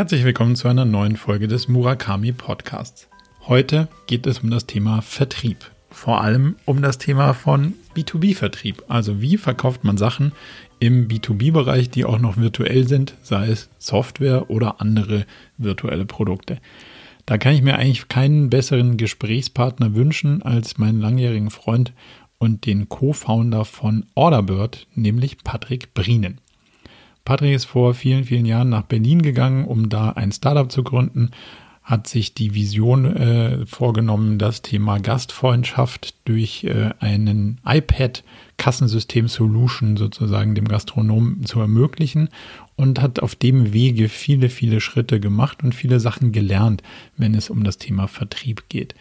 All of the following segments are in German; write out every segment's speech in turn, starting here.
Herzlich willkommen zu einer neuen Folge des Murakami Podcasts. Heute geht es um das Thema Vertrieb. Vor allem um das Thema von B2B-Vertrieb. Also wie verkauft man Sachen im B2B-Bereich, die auch noch virtuell sind, sei es Software oder andere virtuelle Produkte. Da kann ich mir eigentlich keinen besseren Gesprächspartner wünschen als meinen langjährigen Freund und den Co-Founder von Orderbird, nämlich Patrick Brienen. Patrick ist vor vielen, vielen Jahren nach Berlin gegangen, um da ein Startup zu gründen, hat sich die Vision äh, vorgenommen, das Thema Gastfreundschaft durch äh, einen iPad-Kassensystem-Solution sozusagen dem Gastronomen zu ermöglichen und hat auf dem Wege viele, viele Schritte gemacht und viele Sachen gelernt, wenn es um das Thema Vertrieb geht.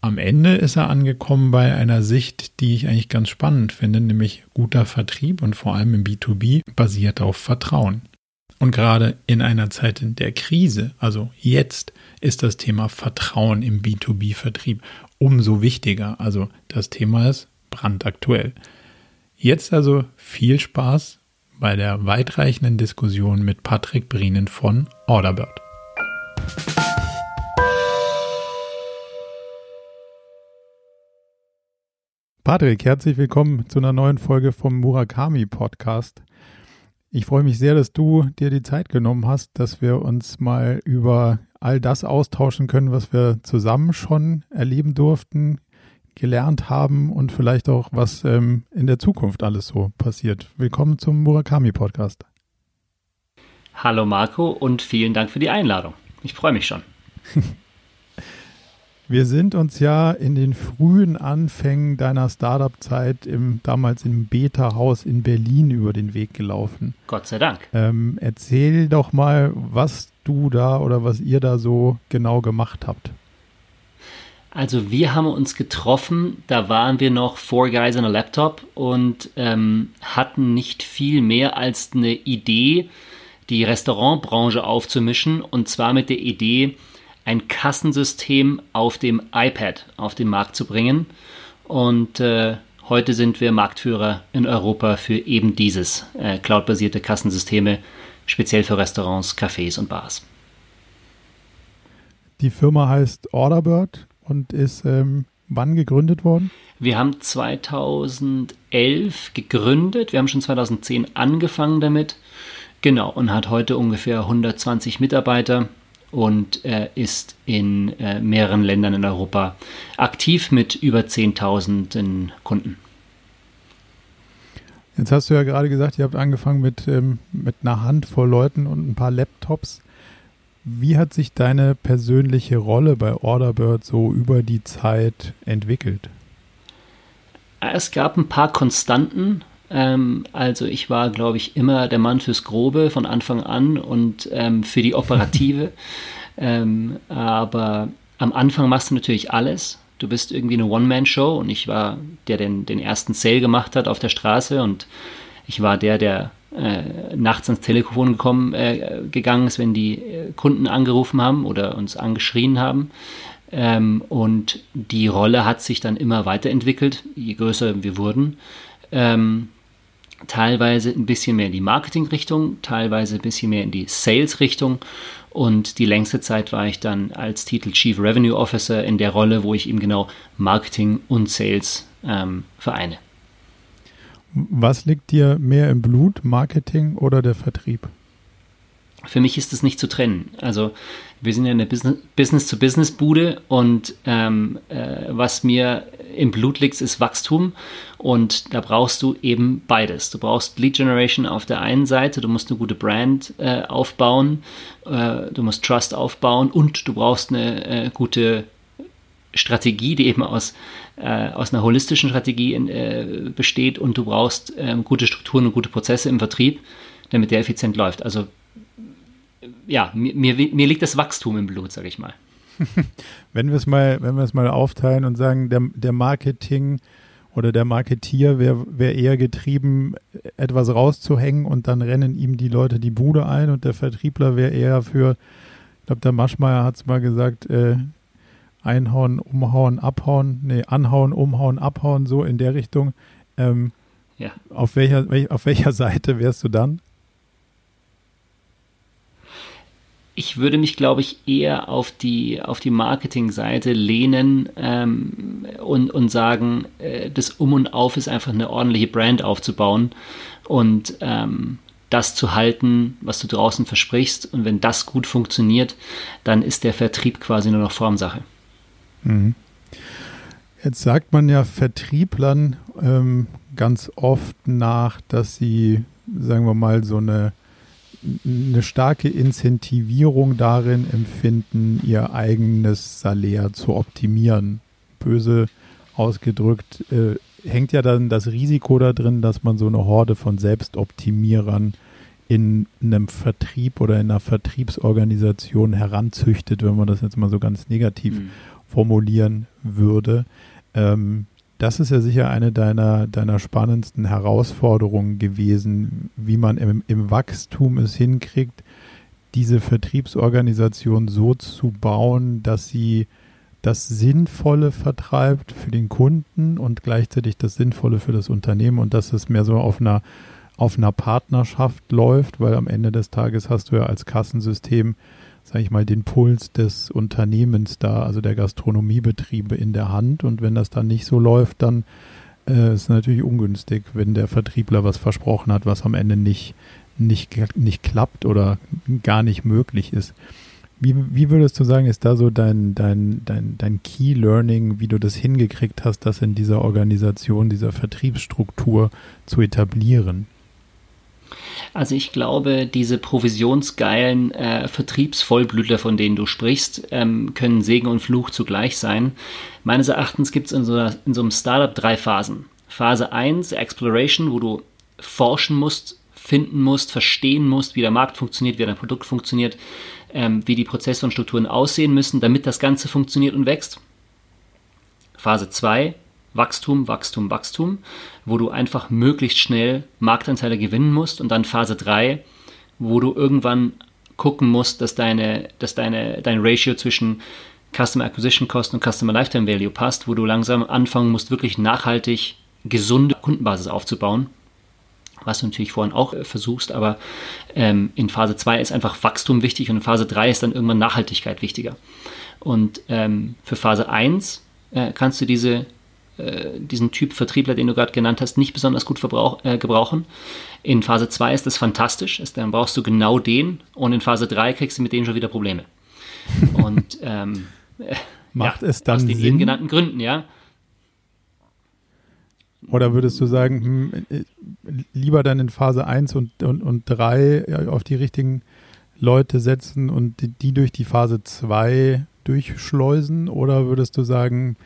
Am Ende ist er angekommen bei einer Sicht, die ich eigentlich ganz spannend finde, nämlich guter Vertrieb und vor allem im B2B basiert auf Vertrauen. Und gerade in einer Zeit der Krise, also jetzt, ist das Thema Vertrauen im B2B-Vertrieb umso wichtiger. Also das Thema ist brandaktuell. Jetzt also viel Spaß bei der weitreichenden Diskussion mit Patrick Brienen von Orderbird. Patrick, herzlich willkommen zu einer neuen Folge vom Murakami Podcast. Ich freue mich sehr, dass du dir die Zeit genommen hast, dass wir uns mal über all das austauschen können, was wir zusammen schon erleben durften, gelernt haben und vielleicht auch, was ähm, in der Zukunft alles so passiert. Willkommen zum Murakami Podcast. Hallo Marco und vielen Dank für die Einladung. Ich freue mich schon. Wir sind uns ja in den frühen Anfängen deiner Startup-Zeit im damals im Beta-Haus in Berlin über den Weg gelaufen. Gott sei Dank. Ähm, erzähl doch mal, was du da oder was ihr da so genau gemacht habt. Also wir haben uns getroffen, da waren wir noch Four Guys on a Laptop und ähm, hatten nicht viel mehr als eine Idee, die Restaurantbranche aufzumischen und zwar mit der Idee, ein Kassensystem auf dem iPad auf den Markt zu bringen. Und äh, heute sind wir Marktführer in Europa für eben dieses äh, cloudbasierte Kassensysteme, speziell für Restaurants, Cafés und Bars. Die Firma heißt Orderbird und ist ähm, wann gegründet worden? Wir haben 2011 gegründet, wir haben schon 2010 angefangen damit. Genau, und hat heute ungefähr 120 Mitarbeiter und äh, ist in äh, mehreren Ländern in Europa aktiv mit über 10.000 Kunden. Jetzt hast du ja gerade gesagt, ihr habt angefangen mit, ähm, mit einer Handvoll Leuten und ein paar Laptops. Wie hat sich deine persönliche Rolle bei Orderbird so über die Zeit entwickelt? Es gab ein paar Konstanten. Ähm, also ich war, glaube ich, immer der Mann fürs Grobe von Anfang an und ähm, für die Operative. ähm, aber am Anfang machst du natürlich alles. Du bist irgendwie eine One-Man-Show und ich war der, der den, den ersten Sale gemacht hat auf der Straße und ich war der, der äh, nachts ans Telefon gekommen, äh, gegangen ist, wenn die äh, Kunden angerufen haben oder uns angeschrien haben. Ähm, und die Rolle hat sich dann immer weiterentwickelt, je größer wir wurden. Ähm, teilweise ein bisschen mehr in die Marketing-Richtung, teilweise ein bisschen mehr in die Sales-Richtung. Und die längste Zeit war ich dann als Titel Chief Revenue Officer in der Rolle, wo ich eben genau Marketing und Sales ähm, vereine. Was liegt dir mehr im Blut, Marketing oder der Vertrieb? Für mich ist es nicht zu trennen. Also wir sind ja eine Business-to-Business-Bude und ähm, äh, was mir im Blut liegt, ist Wachstum und da brauchst du eben beides. Du brauchst Lead Generation auf der einen Seite, du musst eine gute Brand äh, aufbauen, äh, du musst Trust aufbauen und du brauchst eine äh, gute Strategie, die eben aus, äh, aus einer holistischen Strategie in, äh, besteht und du brauchst ähm, gute Strukturen und gute Prozesse im Vertrieb, damit der effizient läuft. Also ja, mir, mir, mir liegt das Wachstum im Blut, sage ich mal. wenn wir es mal, mal aufteilen und sagen, der, der Marketing oder der Marketier wäre wär eher getrieben, etwas rauszuhängen und dann rennen ihm die Leute die Bude ein und der Vertriebler wäre eher für, ich glaube, der Maschmeyer hat es mal gesagt, äh, einhauen, umhauen, abhauen, nee, anhauen, umhauen, abhauen, so in der Richtung. Ähm, ja. Auf welcher, auf welcher Seite wärst du dann? ich würde mich, glaube ich, eher auf die, auf die Marketingseite lehnen ähm, und, und sagen, äh, das Um und Auf ist einfach eine ordentliche Brand aufzubauen und ähm, das zu halten, was du draußen versprichst. Und wenn das gut funktioniert, dann ist der Vertrieb quasi nur noch Formsache. Mhm. Jetzt sagt man ja Vertrieblern ähm, ganz oft nach, dass sie, sagen wir mal, so eine eine starke Incentivierung darin empfinden, ihr eigenes Salär zu optimieren. Böse ausgedrückt, äh, hängt ja dann das Risiko da drin, dass man so eine Horde von Selbstoptimierern in einem Vertrieb oder in einer Vertriebsorganisation heranzüchtet, wenn man das jetzt mal so ganz negativ mhm. Formulieren würde. Ähm, das ist ja sicher eine deiner, deiner spannendsten Herausforderungen gewesen, wie man im, im Wachstum es hinkriegt, diese Vertriebsorganisation so zu bauen, dass sie das Sinnvolle vertreibt für den Kunden und gleichzeitig das Sinnvolle für das Unternehmen und dass es mehr so auf einer, auf einer Partnerschaft läuft, weil am Ende des Tages hast du ja als Kassensystem sage ich mal, den Puls des Unternehmens da, also der Gastronomiebetriebe in der Hand. Und wenn das dann nicht so läuft, dann äh, ist es natürlich ungünstig, wenn der Vertriebler was versprochen hat, was am Ende nicht, nicht, nicht klappt oder gar nicht möglich ist. Wie, wie würdest du sagen, ist da so dein, dein, dein, dein Key Learning, wie du das hingekriegt hast, das in dieser Organisation, dieser Vertriebsstruktur zu etablieren? Also ich glaube, diese provisionsgeilen äh, Vertriebsvollblütler, von denen du sprichst, ähm, können Segen und Fluch zugleich sein. Meines Erachtens gibt es in, so in so einem Startup drei Phasen. Phase 1, Exploration, wo du forschen musst, finden musst, verstehen musst, wie der Markt funktioniert, wie dein Produkt funktioniert, ähm, wie die Prozesse und Strukturen aussehen müssen, damit das Ganze funktioniert und wächst. Phase 2, Wachstum, Wachstum, Wachstum, wo du einfach möglichst schnell Marktanteile gewinnen musst und dann Phase 3, wo du irgendwann gucken musst, dass deine, dass deine, dein Ratio zwischen Customer Acquisition Cost und Customer Lifetime Value passt, wo du langsam anfangen musst, wirklich nachhaltig gesunde Kundenbasis aufzubauen. Was du natürlich vorhin auch äh, versuchst, aber ähm, in Phase 2 ist einfach Wachstum wichtig und in Phase 3 ist dann irgendwann Nachhaltigkeit wichtiger. Und ähm, für Phase 1 äh, kannst du diese diesen Typ Vertriebler, den du gerade genannt hast, nicht besonders gut äh, gebrauchen. In Phase 2 ist das fantastisch, ist, dann brauchst du genau den und in Phase 3 kriegst du mit denen schon wieder Probleme. Und ähm, macht ja, es dann aus den Sinn? eben genannten Gründen, ja. Oder würdest du sagen, hm, äh, lieber dann in Phase 1 und, und, und 3 auf die richtigen Leute setzen und die, die durch die Phase 2 durchschleusen? Oder würdest du sagen,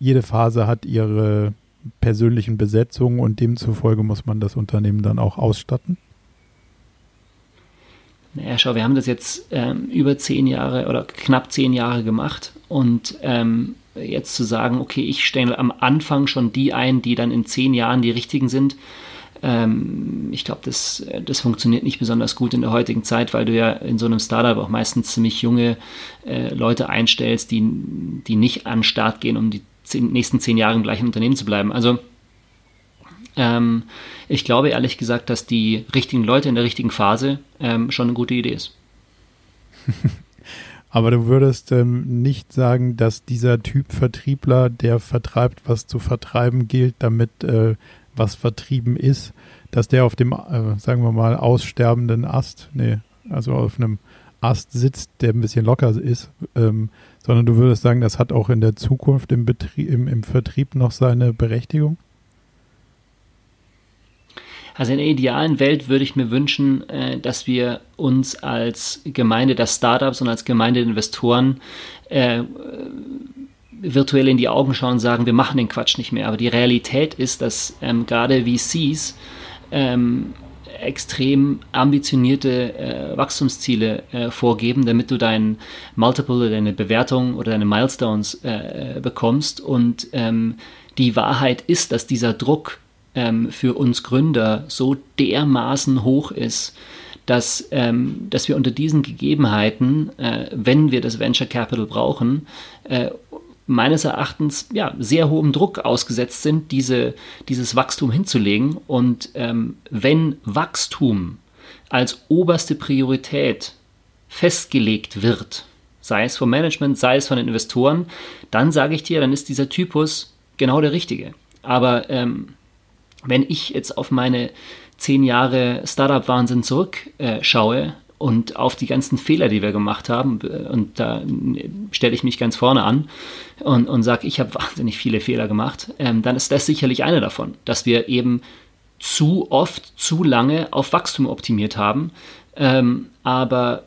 jede Phase hat ihre persönlichen Besetzungen und demzufolge muss man das Unternehmen dann auch ausstatten? Naja, schau, wir haben das jetzt ähm, über zehn Jahre oder knapp zehn Jahre gemacht und ähm, jetzt zu sagen, okay, ich stelle am Anfang schon die ein, die dann in zehn Jahren die richtigen sind, ähm, ich glaube, das, das funktioniert nicht besonders gut in der heutigen Zeit, weil du ja in so einem Startup auch meistens ziemlich junge äh, Leute einstellst, die, die nicht an den Start gehen, um die zehn, nächsten zehn Jahre im gleichen Unternehmen zu bleiben. Also ähm, ich glaube ehrlich gesagt, dass die richtigen Leute in der richtigen Phase ähm, schon eine gute Idee ist. Aber du würdest ähm, nicht sagen, dass dieser Typ Vertriebler, der vertreibt, was zu vertreiben gilt, damit äh, was vertrieben ist, dass der auf dem, äh, sagen wir mal, aussterbenden Ast, nee, also auf einem Ast sitzt, der ein bisschen locker ist, ähm, sondern du würdest sagen, das hat auch in der Zukunft im, Betrieb, im, im Vertrieb noch seine Berechtigung? Also in der idealen Welt würde ich mir wünschen, äh, dass wir uns als Gemeinde der Startups und als Gemeinde der Investoren äh, virtuell in die Augen schauen und sagen, wir machen den Quatsch nicht mehr. Aber die Realität ist, dass ähm, gerade VCs ähm, extrem ambitionierte äh, Wachstumsziele äh, vorgeben, damit du dein Multiple oder deine Bewertung oder deine Milestones äh, äh, bekommst. Und ähm, die Wahrheit ist, dass dieser Druck ähm, für uns Gründer so dermaßen hoch ist, dass, ähm, dass wir unter diesen Gegebenheiten, äh, wenn wir das Venture Capital brauchen, äh, meines Erachtens ja, sehr hohem Druck ausgesetzt sind, diese, dieses Wachstum hinzulegen. Und ähm, wenn Wachstum als oberste Priorität festgelegt wird, sei es vom Management, sei es von den Investoren, dann sage ich dir, dann ist dieser Typus genau der richtige. Aber ähm, wenn ich jetzt auf meine zehn Jahre Startup-Wahnsinn zurückschaue äh, und auf die ganzen Fehler, die wir gemacht haben, äh, und da stelle ich mich ganz vorne an und, und sage, ich habe wahnsinnig viele Fehler gemacht, ähm, dann ist das sicherlich einer davon, dass wir eben zu oft, zu lange auf Wachstum optimiert haben. Ähm, aber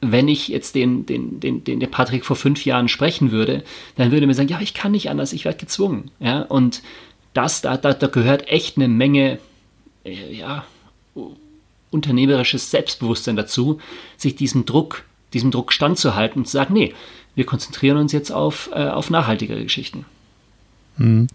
wenn ich jetzt den, den, den, den, den Patrick vor fünf Jahren sprechen würde, dann würde er mir sagen, ja, ich kann nicht anders, ich werde gezwungen. Ja, und das, da, da, da gehört echt eine Menge, äh, ja, unternehmerisches Selbstbewusstsein dazu, sich diesem Druck, diesem Druck standzuhalten und zu sagen, nee, wir konzentrieren uns jetzt auf, äh, auf nachhaltigere Geschichten. Mhm.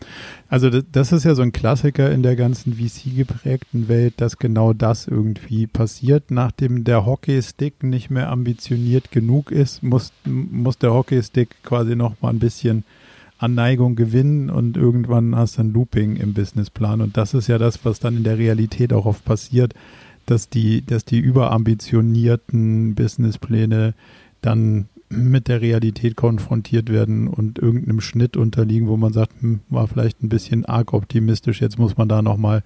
Also das ist ja so ein Klassiker in der ganzen VC-geprägten Welt, dass genau das irgendwie passiert. Nachdem der Hockeystick nicht mehr ambitioniert genug ist, muss, muss der Hockeystick quasi noch mal ein bisschen an Neigung gewinnen und irgendwann hast du ein Looping im Businessplan. Und das ist ja das, was dann in der Realität auch oft passiert, dass die, dass die überambitionierten Businesspläne dann mit der Realität konfrontiert werden und irgendeinem Schnitt unterliegen, wo man sagt, hm, war vielleicht ein bisschen arg optimistisch, jetzt muss man da nochmal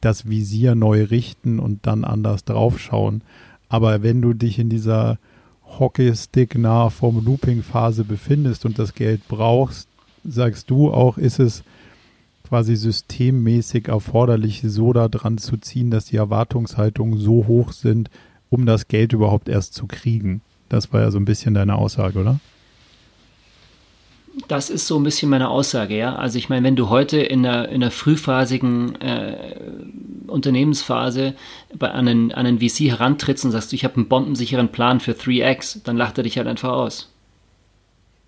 das Visier neu richten und dann anders draufschauen. Aber wenn du dich in dieser Hockeystick nahe vom Looping-Phase befindest und das Geld brauchst, sagst du auch, ist es quasi systemmäßig erforderlich, so da dran zu ziehen, dass die Erwartungshaltungen so hoch sind, um das Geld überhaupt erst zu kriegen. Das war ja so ein bisschen deine Aussage, oder? Das ist so ein bisschen meine Aussage, ja. Also ich meine, wenn du heute in der, in der frühphasigen äh, Unternehmensphase bei einen, einen VC herantrittst und sagst, ich habe einen bombensicheren Plan für 3X, dann lacht er dich halt einfach aus.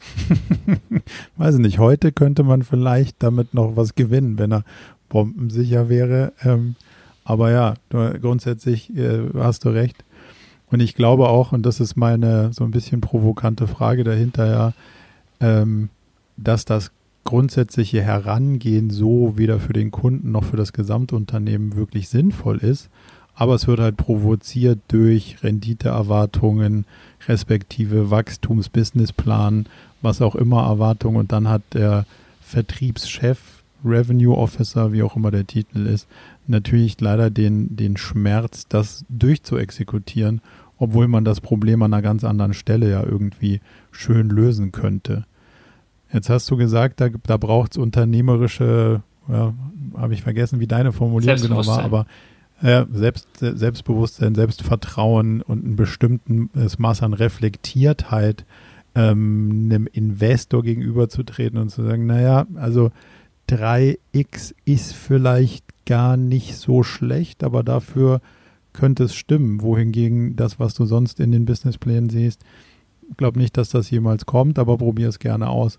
Weiß nicht, heute könnte man vielleicht damit noch was gewinnen, wenn er bombensicher wäre. Ähm, aber ja, grundsätzlich äh, hast du recht. Und ich glaube auch, und das ist meine so ein bisschen provokante Frage dahinter, ja, ähm, dass das grundsätzliche Herangehen so weder für den Kunden noch für das Gesamtunternehmen wirklich sinnvoll ist. Aber es wird halt provoziert durch Renditeerwartungen, respektive Wachstumsbusinessplan, was auch immer Erwartungen. Und dann hat der Vertriebschef, Revenue Officer, wie auch immer der Titel ist, natürlich leider den, den Schmerz, das durchzuexekutieren obwohl man das Problem an einer ganz anderen Stelle ja irgendwie schön lösen könnte. Jetzt hast du gesagt, da, da braucht es unternehmerische, ja, habe ich vergessen, wie deine Formulierung genau war, aber ja, Selbst, Selbstbewusstsein, Selbstvertrauen und ein bestimmtes Maß an Reflektiertheit ähm, einem Investor gegenüberzutreten und zu sagen, naja, also 3x ist vielleicht gar nicht so schlecht, aber dafür könnte es stimmen. Wohingegen das, was du sonst in den Businessplänen siehst, glaube nicht, dass das jemals kommt, aber probier es gerne aus.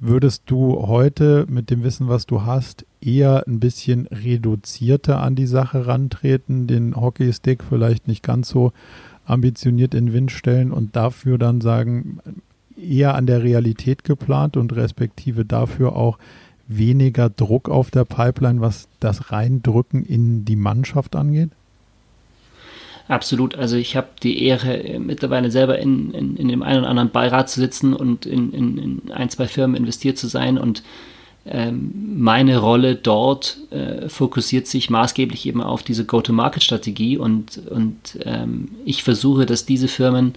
Würdest du heute mit dem Wissen, was du hast, eher ein bisschen reduzierter an die Sache rantreten, den Hockeystick vielleicht nicht ganz so ambitioniert in Wind stellen und dafür dann sagen, eher an der Realität geplant und respektive dafür auch weniger Druck auf der Pipeline, was das Reindrücken in die Mannschaft angeht? Absolut. Also ich habe die Ehre, äh, mittlerweile selber in, in, in, dem einen oder anderen Beirat zu sitzen und in, in, in ein, zwei Firmen investiert zu sein. Und meine Rolle dort äh, fokussiert sich maßgeblich eben auf diese Go-to-Market-Strategie. Und, und ähm, ich versuche, dass diese Firmen,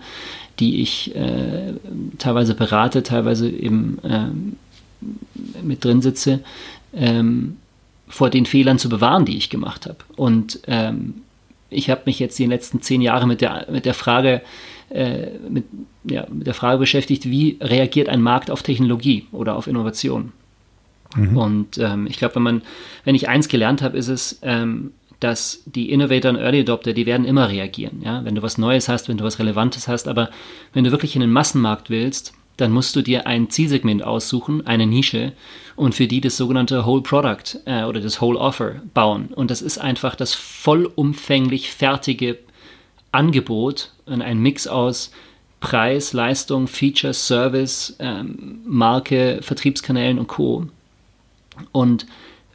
die ich äh, teilweise berate, teilweise eben ähm, mit drin sitze, ähm, vor den Fehlern zu bewahren, die ich gemacht habe. Und ähm, ich habe mich jetzt die letzten zehn Jahre mit der, mit der Frage äh, mit, ja, mit der Frage beschäftigt, wie reagiert ein Markt auf Technologie oder auf Innovation? Mhm. Und ähm, ich glaube, wenn man, wenn ich eins gelernt habe, ist es, ähm, dass die Innovator und Early Adopter, die werden immer reagieren. Ja? Wenn du was Neues hast, wenn du was Relevantes hast, aber wenn du wirklich in den Massenmarkt willst, dann musst du dir ein Zielsegment aussuchen, eine Nische und für die das sogenannte Whole Product äh, oder das Whole Offer bauen. Und das ist einfach das vollumfänglich fertige Angebot und ein Mix aus Preis, Leistung, Features, Service, ähm, Marke, Vertriebskanälen und Co. Und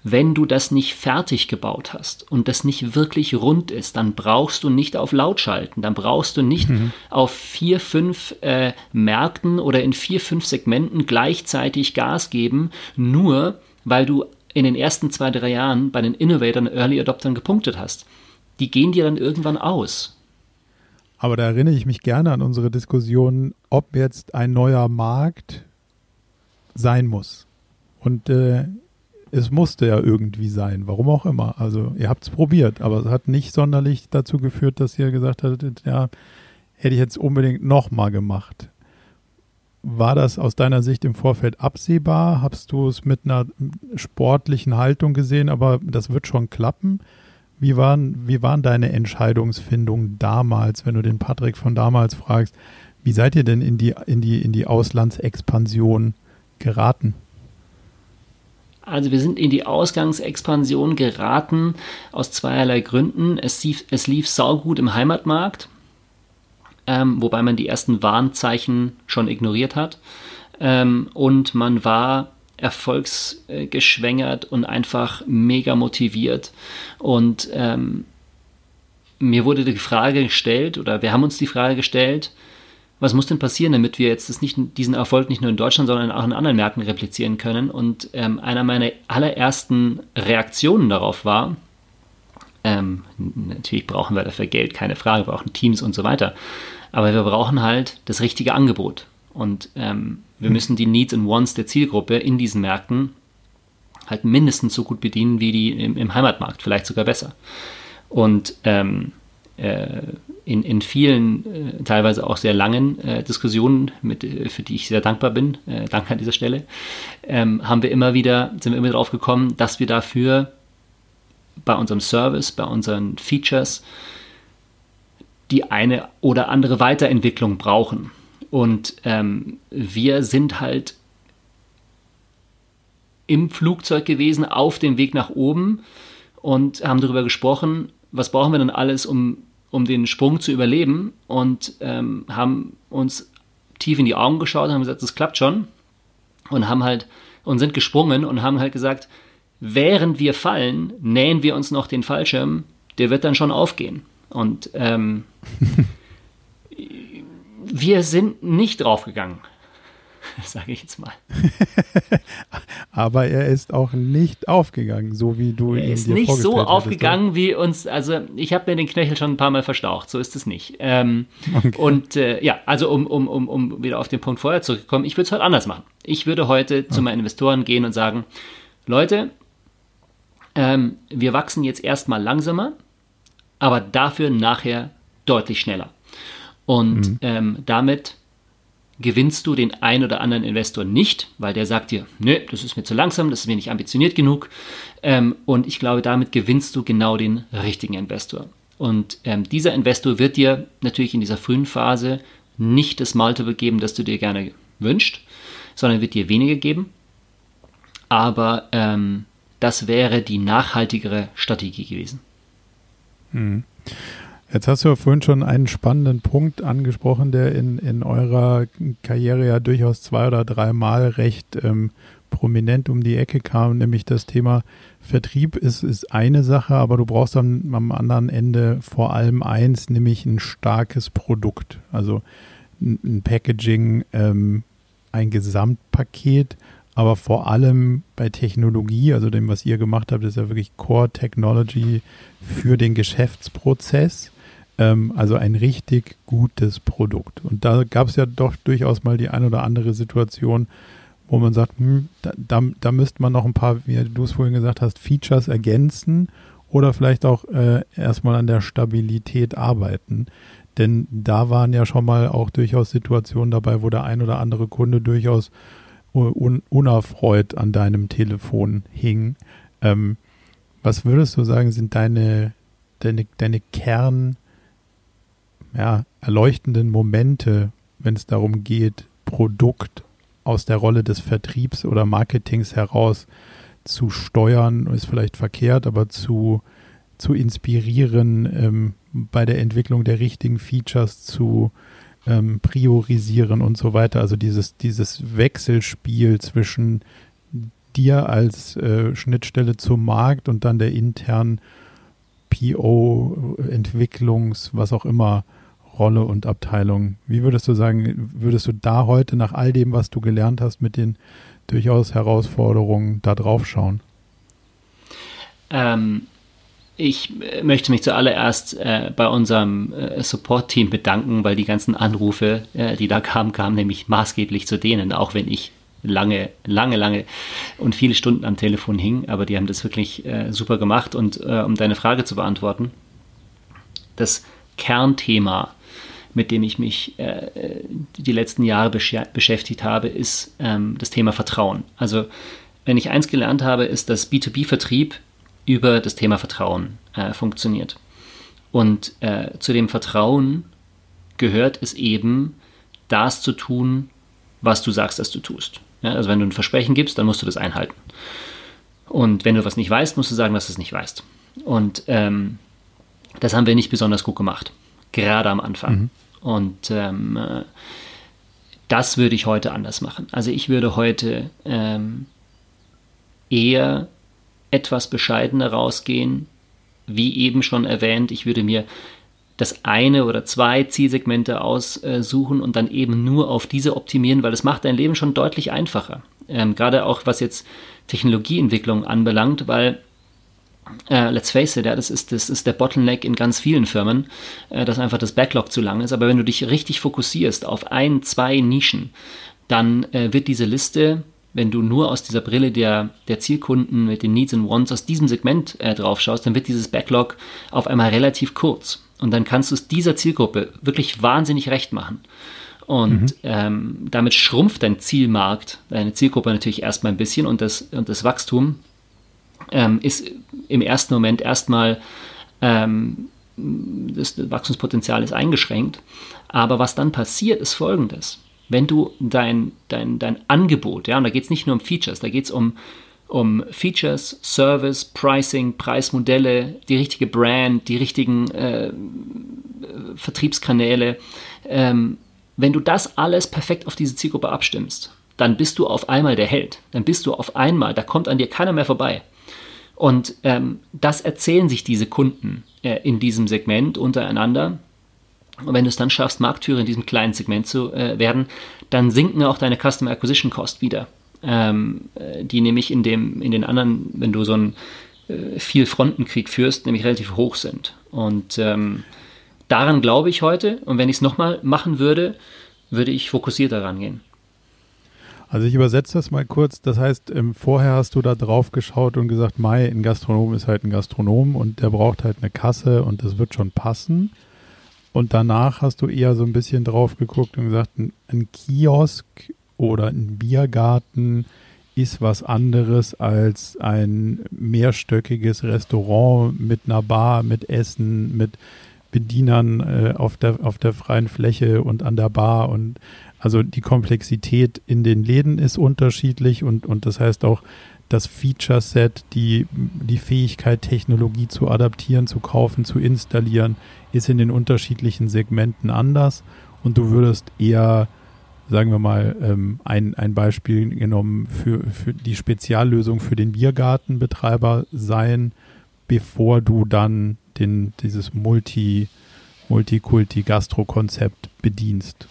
wenn du das nicht fertig gebaut hast und das nicht wirklich rund ist, dann brauchst du nicht auf laut schalten, dann brauchst du nicht mhm. auf vier, fünf äh, Märkten oder in vier, fünf Segmenten gleichzeitig Gas geben, nur weil du in den ersten zwei, drei Jahren bei den Innovatoren, Early Adoptern gepunktet hast. Die gehen dir dann irgendwann aus. Aber da erinnere ich mich gerne an unsere Diskussion, ob jetzt ein neuer Markt sein muss. Und äh, es musste ja irgendwie sein, warum auch immer. Also ihr habt es probiert, aber es hat nicht sonderlich dazu geführt, dass ihr gesagt hattet, ja, hätte ich jetzt unbedingt nochmal gemacht. War das aus deiner Sicht im Vorfeld absehbar? Hast du es mit einer sportlichen Haltung gesehen, aber das wird schon klappen? Wie waren, wie waren deine Entscheidungsfindungen damals, wenn du den Patrick von damals fragst? Wie seid ihr denn in die, in die, in die Auslandsexpansion geraten? Also wir sind in die Ausgangsexpansion geraten aus zweierlei Gründen. Es lief, es lief saugut im Heimatmarkt, ähm, wobei man die ersten Warnzeichen schon ignoriert hat. Ähm, und man war erfolgsgeschwängert und einfach mega motiviert. Und ähm, mir wurde die Frage gestellt, oder wir haben uns die Frage gestellt, was muss denn passieren, damit wir jetzt das nicht, diesen Erfolg nicht nur in Deutschland, sondern auch in anderen Märkten replizieren können? Und ähm, einer meiner allerersten Reaktionen darauf war, ähm, natürlich brauchen wir dafür Geld, keine Frage, wir brauchen Teams und so weiter. Aber wir brauchen halt das richtige Angebot. Und ähm, wir hm. müssen die Needs and Wants der Zielgruppe in diesen Märkten halt mindestens so gut bedienen wie die im, im Heimatmarkt, vielleicht sogar besser. Und ähm, äh, in, in vielen, äh, teilweise auch sehr langen äh, Diskussionen, mit, äh, für die ich sehr dankbar bin, äh, danke an dieser Stelle, ähm, haben wir immer wieder, sind wir immer darauf gekommen, dass wir dafür bei unserem Service, bei unseren Features die eine oder andere Weiterentwicklung brauchen. Und ähm, wir sind halt im Flugzeug gewesen, auf dem Weg nach oben und haben darüber gesprochen, was brauchen wir denn alles, um um den Sprung zu überleben und ähm, haben uns tief in die Augen geschaut und haben gesagt, das klappt schon und haben halt und sind gesprungen und haben halt gesagt, während wir fallen, nähen wir uns noch den Fallschirm, der wird dann schon aufgehen. Und ähm, wir sind nicht draufgegangen. sage ich jetzt mal. Aber er ist auch nicht aufgegangen, so wie du er ihn ist dir nicht so aufgegangen hattest, wie uns. Also ich habe mir den Knöchel schon ein paar Mal verstaucht. So ist es nicht. Ähm, okay. Und äh, ja, also um, um, um, um wieder auf den Punkt vorher zurückzukommen, ich würde es heute anders machen. Ich würde heute okay. zu meinen Investoren gehen und sagen, Leute, ähm, wir wachsen jetzt erstmal langsamer, aber dafür nachher deutlich schneller. Und mhm. ähm, damit gewinnst du den ein oder anderen Investor nicht, weil der sagt dir, nö, das ist mir zu langsam, das ist mir nicht ambitioniert genug. Ähm, und ich glaube, damit gewinnst du genau den richtigen Investor. Und ähm, dieser Investor wird dir natürlich in dieser frühen Phase nicht das Multiple geben, das du dir gerne wünschst, sondern wird dir weniger geben. Aber ähm, das wäre die nachhaltigere Strategie gewesen. Hm. Jetzt hast du ja vorhin schon einen spannenden Punkt angesprochen, der in, in eurer Karriere ja durchaus zwei oder dreimal recht ähm, prominent um die Ecke kam, nämlich das Thema Vertrieb ist, ist eine Sache, aber du brauchst dann am anderen Ende vor allem eins, nämlich ein starkes Produkt. Also ein, ein Packaging, ähm, ein Gesamtpaket, aber vor allem bei Technologie, also dem, was ihr gemacht habt, ist ja wirklich Core Technology für den Geschäftsprozess. Ähm, also ein richtig gutes Produkt. Und da gab es ja doch durchaus mal die ein oder andere Situation, wo man sagt, hm, da, da, da müsste man noch ein paar, wie du es vorhin gesagt hast, Features ergänzen oder vielleicht auch äh, erstmal an der Stabilität arbeiten. Denn da waren ja schon mal auch durchaus Situationen dabei, wo der ein oder andere Kunde durchaus un unerfreut an deinem Telefon hing. Ähm, was würdest du sagen, sind deine, deine, deine Kern- ja, erleuchtenden Momente, wenn es darum geht, Produkt aus der Rolle des Vertriebs oder Marketings heraus zu steuern, ist vielleicht verkehrt, aber zu, zu inspirieren, ähm, bei der Entwicklung der richtigen Features zu, ähm, priorisieren und so weiter. Also dieses, dieses Wechselspiel zwischen dir als äh, Schnittstelle zum Markt und dann der internen PO, Entwicklungs, was auch immer, Rolle und Abteilung. Wie würdest du sagen, würdest du da heute nach all dem, was du gelernt hast, mit den durchaus Herausforderungen da drauf schauen? Ähm, ich möchte mich zuallererst äh, bei unserem äh, Support-Team bedanken, weil die ganzen Anrufe, äh, die da kamen, kamen nämlich maßgeblich zu denen, auch wenn ich lange, lange, lange und viele Stunden am Telefon hing. Aber die haben das wirklich äh, super gemacht. Und äh, um deine Frage zu beantworten, das Kernthema, mit dem ich mich die letzten Jahre besch beschäftigt habe, ist ähm, das Thema Vertrauen. Also wenn ich eins gelernt habe, ist, dass B2B-Vertrieb über das Thema Vertrauen äh, funktioniert. Und äh, zu dem Vertrauen gehört es eben, das zu tun, was du sagst, dass du tust. Ja, also wenn du ein Versprechen gibst, dann musst du das einhalten. Und wenn du was nicht weißt, musst du sagen, dass du es nicht weißt. Und ähm, das haben wir nicht besonders gut gemacht, gerade am Anfang. Mhm. Und ähm, äh, das würde ich heute anders machen. Also ich würde heute ähm, eher etwas bescheidener rausgehen. Wie eben schon erwähnt, ich würde mir das eine oder zwei Zielsegmente aussuchen und dann eben nur auf diese optimieren, weil das macht dein Leben schon deutlich einfacher. Ähm, gerade auch was jetzt Technologieentwicklung anbelangt, weil äh, let's face it, ja, das ist, das ist der Bottleneck in ganz vielen Firmen, äh, dass einfach das Backlog zu lang ist. Aber wenn du dich richtig fokussierst auf ein, zwei Nischen, dann äh, wird diese Liste wenn du nur aus dieser Brille der, der Zielkunden mit den Needs and Wants aus diesem Segment äh, drauf schaust, dann wird dieses Backlog auf einmal relativ kurz. Und dann kannst du es dieser Zielgruppe wirklich wahnsinnig recht machen. Und mhm. ähm, damit schrumpft dein Zielmarkt, deine Zielgruppe natürlich erstmal ein bisschen und das, und das Wachstum ähm, ist im ersten Moment erstmal ähm, das Wachstumspotenzial ist eingeschränkt. Aber was dann passiert, ist folgendes wenn du dein, dein, dein Angebot, ja, und da geht es nicht nur um Features, da geht es um, um Features, Service, Pricing, Preismodelle, die richtige Brand, die richtigen äh, Vertriebskanäle. Ähm, wenn du das alles perfekt auf diese Zielgruppe abstimmst, dann bist du auf einmal der Held. Dann bist du auf einmal, da kommt an dir keiner mehr vorbei. Und ähm, das erzählen sich diese Kunden äh, in diesem Segment untereinander. Und wenn du es dann schaffst, Marktführer in diesem kleinen Segment zu äh, werden, dann sinken auch deine Customer Acquisition Cost wieder. Ähm, äh, die nämlich in, dem, in den anderen, wenn du so einen äh, Viel-Frontenkrieg führst, nämlich relativ hoch sind. Und ähm, daran glaube ich heute. Und wenn ich es nochmal machen würde, würde ich fokussierter rangehen. Also ich übersetze das mal kurz. Das heißt, ähm, vorher hast du da drauf geschaut und gesagt, Mai, ein Gastronom ist halt ein Gastronom und der braucht halt eine Kasse und das wird schon passen. Und danach hast du eher so ein bisschen drauf geguckt und gesagt, ein, ein Kiosk oder ein Biergarten ist was anderes als ein mehrstöckiges Restaurant mit einer Bar, mit Essen, mit Bedienern äh, auf, der, auf der freien Fläche und an der Bar. Und also die Komplexität in den Läden ist unterschiedlich und, und das heißt auch, das Feature-Set, die, die Fähigkeit, Technologie zu adaptieren, zu kaufen, zu installieren, ist in den unterschiedlichen Segmenten anders. Und du würdest eher, sagen wir mal, ähm, ein, ein Beispiel genommen für, für die Speziallösung für den Biergartenbetreiber sein, bevor du dann den, dieses Multi, Multikulti-Gastro-Konzept bedienst.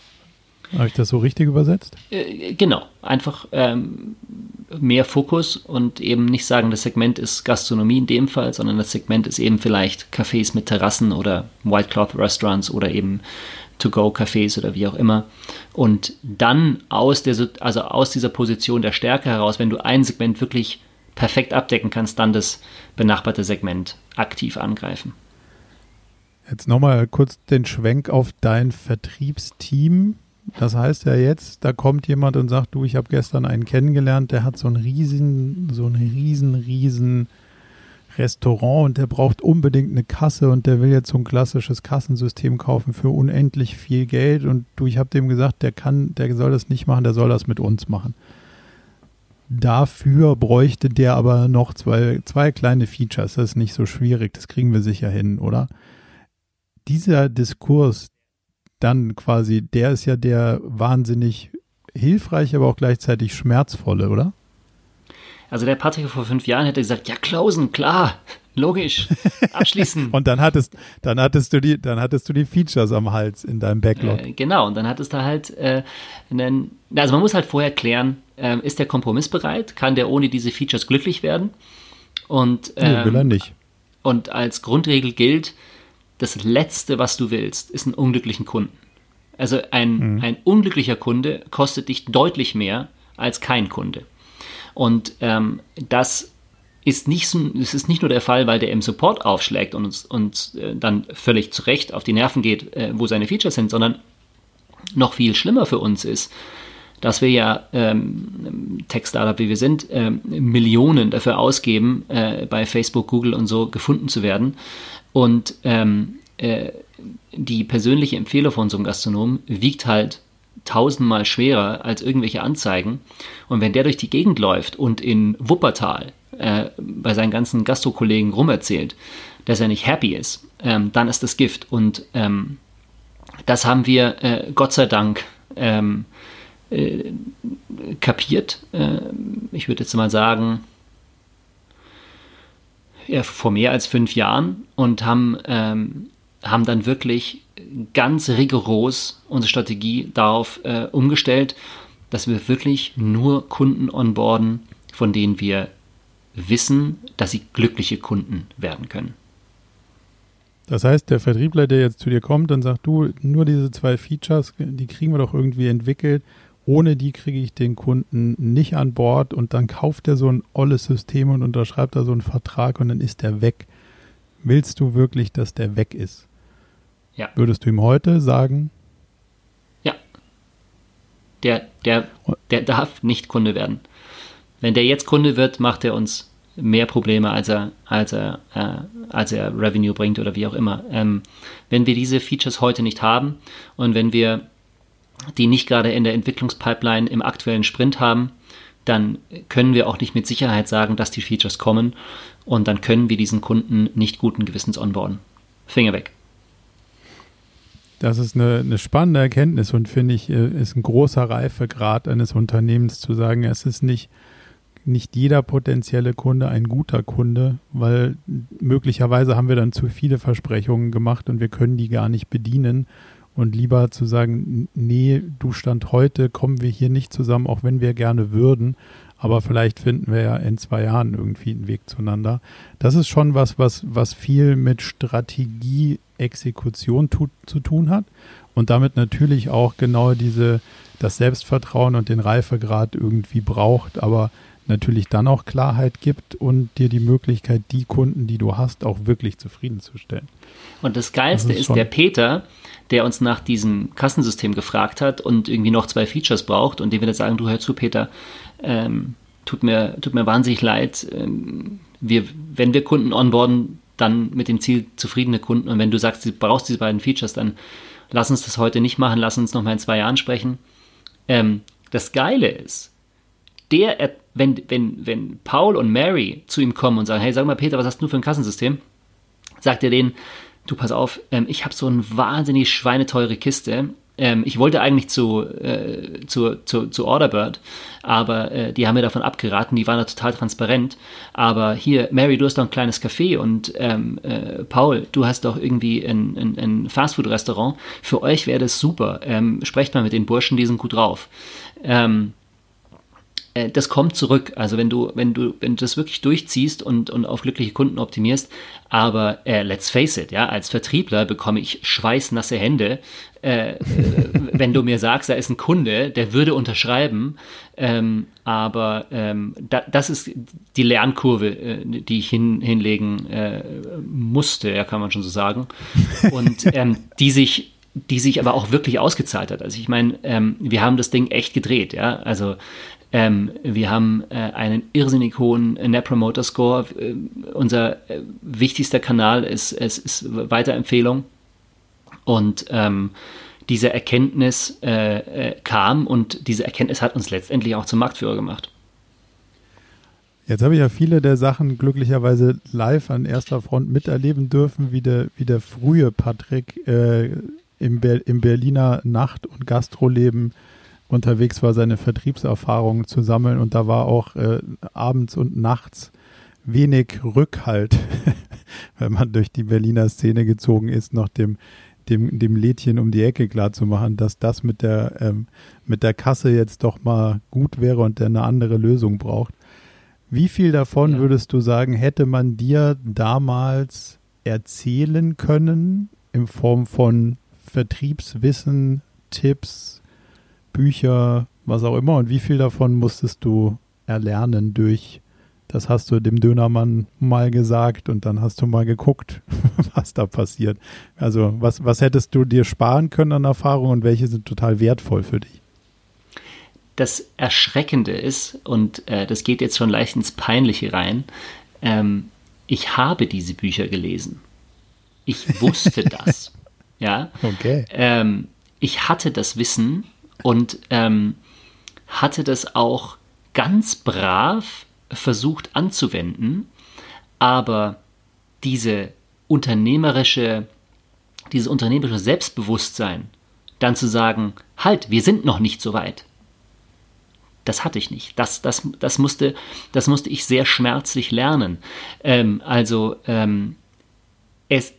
Habe ich das so richtig übersetzt? Äh, genau, einfach ähm, mehr Fokus und eben nicht sagen, das Segment ist Gastronomie in dem Fall, sondern das Segment ist eben vielleicht Cafés mit Terrassen oder White Cloth Restaurants oder eben To-Go-Cafés oder wie auch immer. Und dann aus, der, also aus dieser Position der Stärke heraus, wenn du ein Segment wirklich perfekt abdecken kannst, dann das benachbarte Segment aktiv angreifen. Jetzt nochmal kurz den Schwenk auf dein Vertriebsteam. Das heißt ja jetzt, da kommt jemand und sagt, du, ich habe gestern einen kennengelernt, der hat so ein riesen, so ein riesen, riesen Restaurant und der braucht unbedingt eine Kasse und der will jetzt so ein klassisches Kassensystem kaufen für unendlich viel Geld und du, ich habe dem gesagt, der kann, der soll das nicht machen, der soll das mit uns machen. Dafür bräuchte der aber noch zwei, zwei kleine Features. Das ist nicht so schwierig, das kriegen wir sicher hin, oder? Dieser Diskurs, dann quasi, der ist ja der wahnsinnig hilfreiche, aber auch gleichzeitig schmerzvolle, oder? Also der Patrick vor fünf Jahren hätte gesagt, ja, Klausen, klar, logisch, abschließen. und dann hattest, dann hattest du die, dann hattest du die Features am Hals in deinem Backlog. Äh, genau, und dann hattest du halt äh, einen, also man muss halt vorher klären, äh, ist der Kompromiss bereit? Kann der ohne diese Features glücklich werden? Und, ähm, nee, will er nicht. Und als Grundregel gilt, das Letzte, was du willst, ist einen unglücklichen Kunden. Also ein, mhm. ein unglücklicher Kunde kostet dich deutlich mehr als kein Kunde. Und ähm, das ist nicht, das ist nicht nur der Fall, weil der im Support aufschlägt und uns und, äh, dann völlig zurecht auf die Nerven geht, äh, wo seine Features sind, sondern noch viel schlimmer für uns ist, dass wir ja ähm, Tech-Startup, wie wir sind, ähm, Millionen dafür ausgeben, äh, bei Facebook, Google und so gefunden zu werden. Und ähm, äh, die persönliche Empfehlung von so einem Gastronom wiegt halt tausendmal schwerer als irgendwelche Anzeigen. Und wenn der durch die Gegend läuft und in Wuppertal äh, bei seinen ganzen Gastrokollegen rumerzählt, dass er nicht happy ist, ähm, dann ist das Gift. Und ähm, das haben wir äh, Gott sei Dank ähm, äh, kapiert. Äh, ich würde jetzt mal sagen, ja, vor mehr als fünf Jahren und haben, ähm, haben dann wirklich ganz rigoros unsere Strategie darauf äh, umgestellt, dass wir wirklich nur Kunden onboarden, von denen wir wissen, dass sie glückliche Kunden werden können. Das heißt, der Vertriebler, der jetzt zu dir kommt und sagt, du, nur diese zwei Features, die kriegen wir doch irgendwie entwickelt, ohne die kriege ich den Kunden nicht an Bord und dann kauft er so ein olles System und unterschreibt da so einen Vertrag und dann ist der weg. Willst du wirklich, dass der weg ist? Ja. Würdest du ihm heute sagen? Ja. Der, der, der darf nicht Kunde werden. Wenn der jetzt Kunde wird, macht er uns mehr Probleme, als er, als er, äh, als er Revenue bringt oder wie auch immer. Ähm, wenn wir diese Features heute nicht haben und wenn wir die nicht gerade in der Entwicklungspipeline im aktuellen Sprint haben, dann können wir auch nicht mit Sicherheit sagen, dass die Features kommen und dann können wir diesen Kunden nicht guten Gewissens onboarden. Finger weg. Das ist eine, eine spannende Erkenntnis und finde ich, äh, ist ein großer Reifegrad eines Unternehmens zu sagen, es ist nicht, nicht jeder potenzielle Kunde ein guter Kunde, weil möglicherweise haben wir dann zu viele Versprechungen gemacht und wir können die gar nicht bedienen. Und lieber zu sagen, nee, du stand heute, kommen wir hier nicht zusammen, auch wenn wir gerne würden, aber vielleicht finden wir ja in zwei Jahren irgendwie einen Weg zueinander. Das ist schon was, was, was viel mit Strategie, Exekution tut, zu tun hat und damit natürlich auch genau diese, das Selbstvertrauen und den Reifegrad irgendwie braucht, aber natürlich dann auch Klarheit gibt und dir die Möglichkeit, die Kunden, die du hast, auch wirklich zufriedenzustellen. Und das Geilste das ist, ist der Peter, der uns nach diesem Kassensystem gefragt hat und irgendwie noch zwei Features braucht und dem wir dann sagen, du hör zu, Peter, ähm, tut, mir, tut mir wahnsinnig leid. Ähm, wir, wenn wir Kunden onboarden, dann mit dem Ziel zufriedene Kunden. Und wenn du sagst, du brauchst diese beiden Features, dann lass uns das heute nicht machen, lass uns nochmal in zwei Jahren sprechen. Ähm, das Geile ist, der, wenn, wenn, wenn Paul und Mary zu ihm kommen und sagen, hey, sag mal, Peter, was hast du für ein Kassensystem? Sagt er denen, du pass auf, ähm, ich habe so eine wahnsinnig schweineteure Kiste ähm, ich wollte eigentlich zu, äh, zu, zu, zu Orderbird, aber äh, die haben mir davon abgeraten, die waren da total transparent. Aber hier, Mary, du hast doch ein kleines Café und ähm, äh, Paul, du hast doch irgendwie ein, ein, ein Fastfood-Restaurant. Für euch wäre das super. Ähm, sprecht mal mit den Burschen, die sind gut drauf. Ähm, äh, das kommt zurück. Also wenn du, wenn du, wenn du das wirklich durchziehst und, und auf glückliche Kunden optimierst, aber äh, let's face it, ja, als Vertriebler bekomme ich schweißnasse Hände, äh, äh wenn du mir sagst, da ist ein Kunde, der würde unterschreiben, ähm, aber ähm, da, das ist die Lernkurve, äh, die ich hin, hinlegen äh, musste, ja, kann man schon so sagen, und ähm, die sich die sich aber auch wirklich ausgezahlt hat. Also ich meine, ähm, wir haben das Ding echt gedreht, ja. Also ähm, wir haben äh, einen irrsinnig hohen Net Promoter Score. Äh, unser äh, wichtigster Kanal ist, ist, ist Weiterempfehlung. Und ähm, diese Erkenntnis äh, äh, kam und diese Erkenntnis hat uns letztendlich auch zum Marktführer gemacht. Jetzt habe ich ja viele der Sachen glücklicherweise live an erster Front miterleben dürfen, wie der, wie der frühe Patrick äh, im, Ber im Berliner Nacht- und Gastroleben unterwegs war, seine Vertriebserfahrungen zu sammeln. Und da war auch äh, abends und nachts wenig Rückhalt, wenn man durch die Berliner Szene gezogen ist, noch dem, dem, dem Lädchen um die Ecke klar zu machen, dass das mit der, ähm, mit der Kasse jetzt doch mal gut wäre und der eine andere Lösung braucht. Wie viel davon ja. würdest du sagen, hätte man dir damals erzählen können in Form von Vertriebswissen, Tipps, Bücher, was auch immer? Und wie viel davon musstest du erlernen durch, das hast du dem Dönermann mal gesagt und dann hast du mal geguckt, was da passiert. Also was, was hättest du dir sparen können an Erfahrung und welche sind total wertvoll für dich? Das Erschreckende ist, und äh, das geht jetzt schon leicht ins Peinliche rein, ähm, ich habe diese Bücher gelesen. Ich wusste das. Ja. Okay. Ähm, ich hatte das Wissen und ähm, hatte das auch ganz brav versucht anzuwenden, aber diese unternehmerische, dieses unternehmerische Selbstbewusstsein, dann zu sagen, halt, wir sind noch nicht so weit. Das hatte ich nicht. Das, das, das, musste, das musste ich sehr schmerzlich lernen. Ähm, also ähm, es,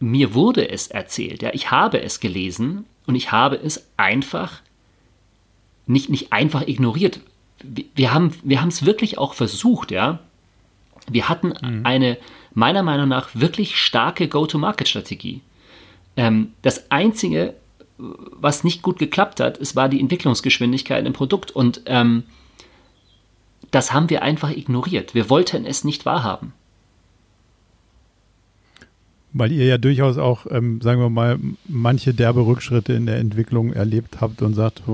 mir wurde es erzählt, ja, ich habe es gelesen und ich habe es einfach nicht, nicht einfach ignoriert. Wir haben wir es wirklich auch versucht, ja. Wir hatten mhm. eine meiner Meinung nach wirklich starke Go-to-Market-Strategie. Ähm, das Einzige, was nicht gut geklappt hat, es war die Entwicklungsgeschwindigkeit im Produkt und ähm, das haben wir einfach ignoriert. Wir wollten es nicht wahrhaben. Weil ihr ja durchaus auch, ähm, sagen wir mal, manche derbe Rückschritte in der Entwicklung erlebt habt und sagt,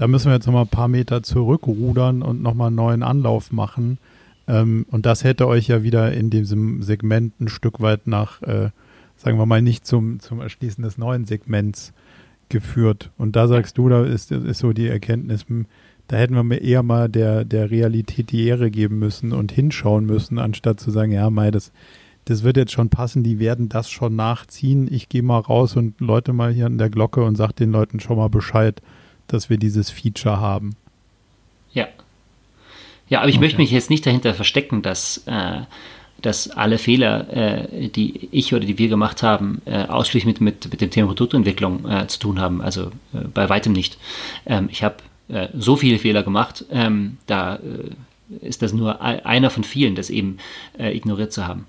da, müssen wir jetzt nochmal ein paar Meter zurückrudern und nochmal einen neuen Anlauf machen. Ähm, und das hätte euch ja wieder in diesem Segment ein Stück weit nach, äh, sagen wir mal, nicht zum, zum Erschließen des neuen Segments geführt. Und da sagst du, da ist, ist so die Erkenntnis, hm, da hätten wir mir eher mal der, der Realität die Ehre geben müssen und hinschauen müssen, anstatt zu sagen, ja, Mai, das, das wird jetzt schon passen, die werden das schon nachziehen. Ich gehe mal raus und läute mal hier an der Glocke und sage den Leuten schon mal Bescheid, dass wir dieses Feature haben. Ja. Ja, aber ich okay. möchte mich jetzt nicht dahinter verstecken, dass, äh, dass alle Fehler, äh, die ich oder die wir gemacht haben, äh, ausschließlich mit, mit, mit dem Thema Produktentwicklung äh, zu tun haben. Also äh, bei weitem nicht. Ähm, ich habe äh, so viele Fehler gemacht, ähm, da ist das nur einer von vielen, das eben ignoriert zu haben.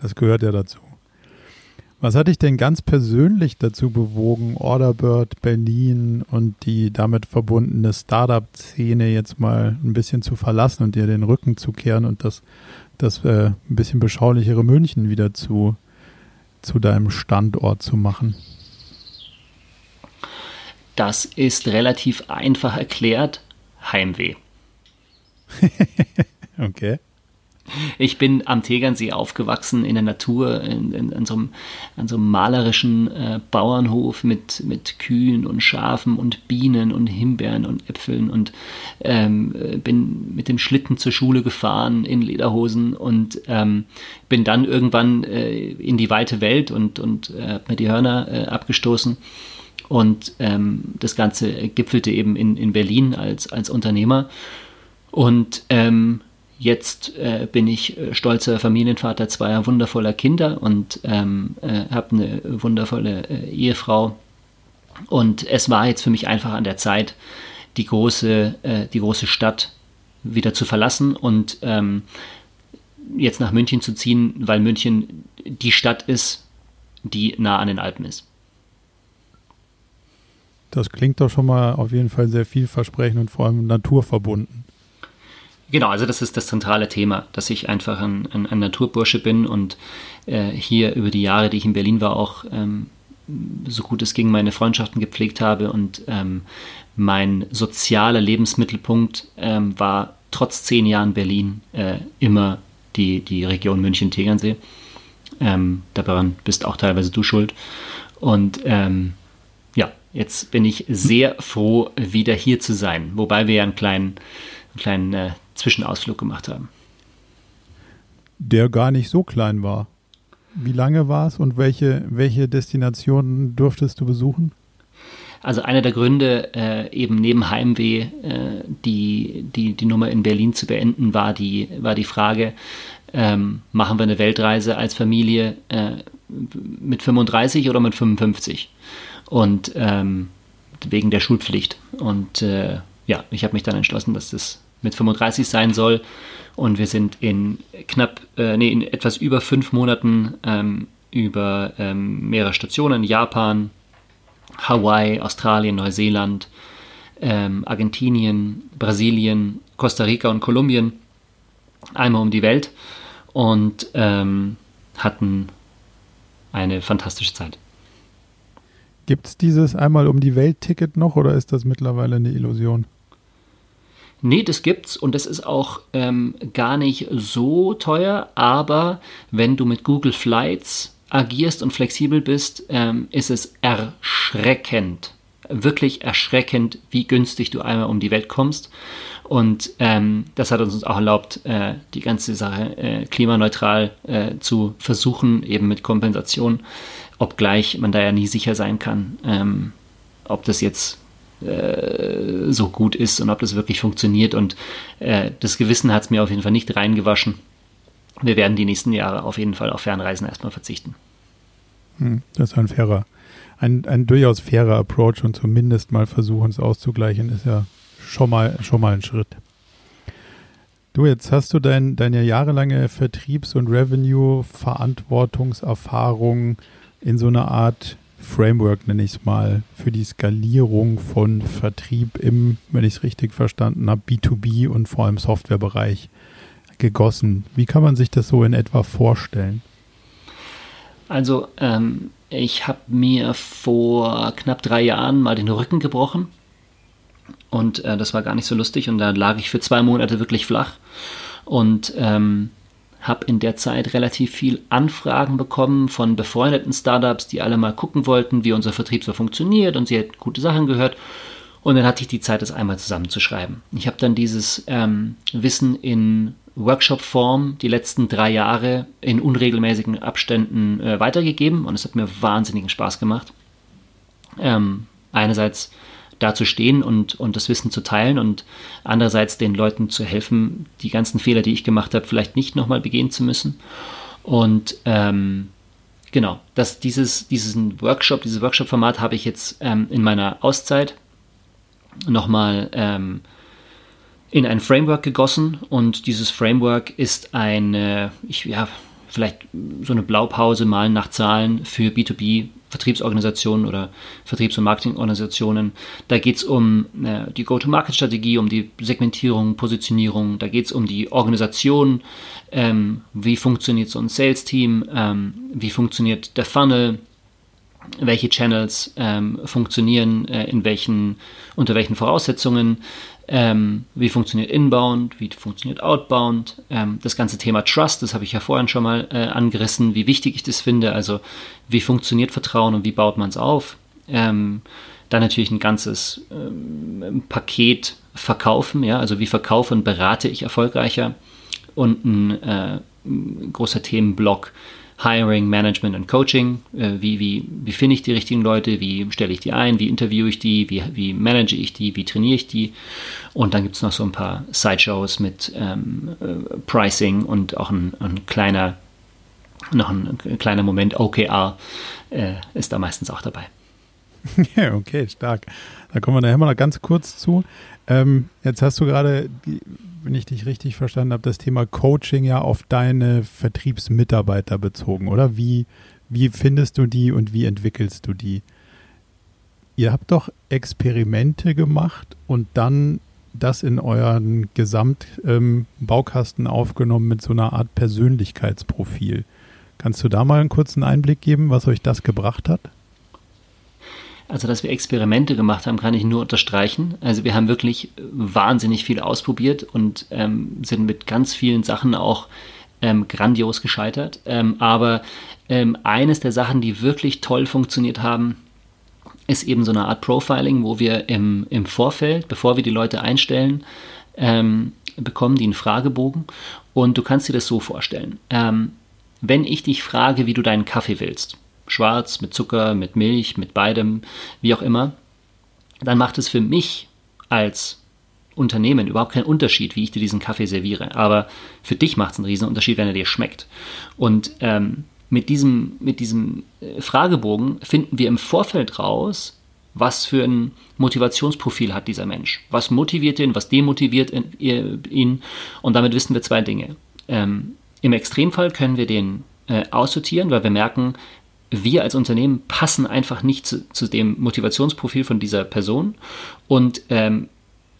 Das gehört ja dazu. Was hat dich denn ganz persönlich dazu bewogen, Orderbird Berlin und die damit verbundene Startup-Szene jetzt mal ein bisschen zu verlassen und dir den Rücken zu kehren und das, das äh, ein bisschen beschaulichere München wieder zu, zu deinem Standort zu machen? Das ist relativ einfach erklärt. Heimweh. okay. Ich bin am Tegernsee aufgewachsen in der Natur, in, in, in so einem, an so einem malerischen äh, Bauernhof mit, mit Kühen und Schafen und Bienen und Himbeeren und Äpfeln und ähm, bin mit dem Schlitten zur Schule gefahren in Lederhosen und ähm, bin dann irgendwann äh, in die weite Welt und, und äh, mir die Hörner äh, abgestoßen. Und ähm, das Ganze gipfelte eben in, in Berlin als, als Unternehmer. Und ähm, Jetzt äh, bin ich äh, stolzer Familienvater zweier wundervoller Kinder und ähm, äh, habe eine wundervolle äh, Ehefrau. Und es war jetzt für mich einfach an der Zeit, die große, äh, die große Stadt wieder zu verlassen und ähm, jetzt nach München zu ziehen, weil München die Stadt ist, die nah an den Alpen ist. Das klingt doch schon mal auf jeden Fall sehr vielversprechend und vor allem naturverbunden. Genau, also das ist das zentrale Thema, dass ich einfach ein, ein, ein Naturbursche bin und äh, hier über die Jahre, die ich in Berlin war, auch ähm, so gut es ging meine Freundschaften gepflegt habe und ähm, mein sozialer Lebensmittelpunkt ähm, war trotz zehn Jahren Berlin äh, immer die, die Region München-Tegernsee. Ähm, daran bist auch teilweise du schuld. Und ähm, ja, jetzt bin ich sehr froh, wieder hier zu sein. Wobei wir ja einen kleinen, einen kleinen äh, Zwischenausflug gemacht haben. Der gar nicht so klein war. Wie lange war es und welche, welche Destinationen durftest du besuchen? Also einer der Gründe, äh, eben neben Heimweh äh, die, die, die Nummer in Berlin zu beenden, war die, war die Frage, ähm, machen wir eine Weltreise als Familie äh, mit 35 oder mit 55? Und ähm, wegen der Schulpflicht. Und äh, ja, ich habe mich dann entschlossen, dass das mit 35 sein soll. Und wir sind in knapp, äh, nee, in etwas über fünf Monaten ähm, über ähm, mehrere Stationen, Japan, Hawaii, Australien, Neuseeland, ähm, Argentinien, Brasilien, Costa Rica und Kolumbien einmal um die Welt und ähm, hatten eine fantastische Zeit. Gibt es dieses einmal um die Welt-Ticket noch oder ist das mittlerweile eine Illusion? Nee, das gibt's und das ist auch ähm, gar nicht so teuer, aber wenn du mit Google Flights agierst und flexibel bist, ähm, ist es erschreckend, wirklich erschreckend, wie günstig du einmal um die Welt kommst. Und ähm, das hat uns auch erlaubt, äh, die ganze Sache äh, klimaneutral äh, zu versuchen, eben mit Kompensation, obgleich man da ja nie sicher sein kann, ähm, ob das jetzt äh, so gut ist und ob das wirklich funktioniert. Und äh, das Gewissen hat es mir auf jeden Fall nicht reingewaschen wir werden die nächsten Jahre auf jeden Fall auf Fernreisen erstmal verzichten. Hm, das ist ein fairer, ein, ein durchaus fairer Approach und zumindest mal versuchen, es auszugleichen, ist ja schon mal, schon mal ein Schritt. Du, jetzt hast du dein, deine jahrelange Vertriebs- und Revenue-Verantwortungserfahrung in so einer Art Framework, nenne ich es mal, für die Skalierung von Vertrieb im, wenn ich es richtig verstanden habe, B2B und vor allem Softwarebereich gegossen. Wie kann man sich das so in etwa vorstellen? Also ähm, ich habe mir vor knapp drei Jahren mal den Rücken gebrochen und äh, das war gar nicht so lustig und da lag ich für zwei Monate wirklich flach und ähm, habe in der Zeit relativ viel Anfragen bekommen von befreundeten Startups, die alle mal gucken wollten, wie unser Vertrieb so funktioniert und sie hätten gute Sachen gehört. Und dann hatte ich die Zeit, das einmal zusammenzuschreiben. Ich habe dann dieses ähm, Wissen in Workshop-Form die letzten drei Jahre in unregelmäßigen Abständen äh, weitergegeben und es hat mir wahnsinnigen Spaß gemacht. Ähm, einerseits da zu stehen und, und das Wissen zu teilen und andererseits den Leuten zu helfen, die ganzen Fehler, die ich gemacht habe, vielleicht nicht nochmal begehen zu müssen. Und ähm, genau, dass dieses, diesen Workshop, dieses Workshop-Format habe ich jetzt ähm, in meiner Auszeit nochmal ähm, in ein Framework gegossen und dieses Framework ist eine, ich, ja, vielleicht so eine Blaupause malen nach Zahlen für B2B Vertriebsorganisationen oder Vertriebs- und Marketingorganisationen. Da geht es um äh, die Go-to-Market-Strategie, um die Segmentierung, Positionierung, da geht es um die Organisation, ähm, wie funktioniert so ein Sales-Team, ähm, wie funktioniert der Funnel, welche Channels ähm, funktionieren, äh, in welchen, unter welchen Voraussetzungen, ähm, wie funktioniert Inbound, wie funktioniert Outbound, ähm, das ganze Thema Trust, das habe ich ja vorhin schon mal äh, angerissen, wie wichtig ich das finde, also wie funktioniert Vertrauen und wie baut man es auf. Ähm, dann natürlich ein ganzes ähm, Paket verkaufen, ja, also wie verkaufe und berate ich erfolgreicher? Und ein, äh, großer Themenblock Hiring, Management und Coaching. Äh, wie, wie, wie finde ich die richtigen Leute? Wie stelle ich die ein? Wie interviewe ich die? Wie, wie manage ich die? Wie trainiere ich die? Und dann gibt es noch so ein paar Sideshows mit ähm, äh, Pricing und auch ein, ein, kleiner, noch ein, ein kleiner Moment OKR äh, ist da meistens auch dabei. Ja, okay, stark. Da kommen wir nachher mal ganz kurz zu. Ähm, jetzt hast du gerade wenn ich dich richtig verstanden habe, das Thema Coaching ja auf deine Vertriebsmitarbeiter bezogen, oder? Wie, wie findest du die und wie entwickelst du die? Ihr habt doch Experimente gemacht und dann das in euren Gesamtbaukasten ähm, aufgenommen mit so einer Art Persönlichkeitsprofil. Kannst du da mal einen kurzen Einblick geben, was euch das gebracht hat? Also, dass wir Experimente gemacht haben, kann ich nur unterstreichen. Also, wir haben wirklich wahnsinnig viel ausprobiert und ähm, sind mit ganz vielen Sachen auch ähm, grandios gescheitert. Ähm, aber ähm, eines der Sachen, die wirklich toll funktioniert haben, ist eben so eine Art Profiling, wo wir im, im Vorfeld, bevor wir die Leute einstellen, ähm, bekommen die einen Fragebogen und du kannst dir das so vorstellen. Ähm, wenn ich dich frage, wie du deinen Kaffee willst, schwarz, mit Zucker, mit Milch, mit beidem, wie auch immer, dann macht es für mich als Unternehmen überhaupt keinen Unterschied, wie ich dir diesen Kaffee serviere. Aber für dich macht es einen riesen Unterschied, wenn er dir schmeckt. Und ähm, mit diesem, mit diesem äh, Fragebogen finden wir im Vorfeld raus, was für ein Motivationsprofil hat dieser Mensch. Was motiviert ihn, was demotiviert ihn. Und damit wissen wir zwei Dinge. Ähm, Im Extremfall können wir den äh, aussortieren, weil wir merken, wir als Unternehmen passen einfach nicht zu, zu dem Motivationsprofil von dieser Person. Und ähm,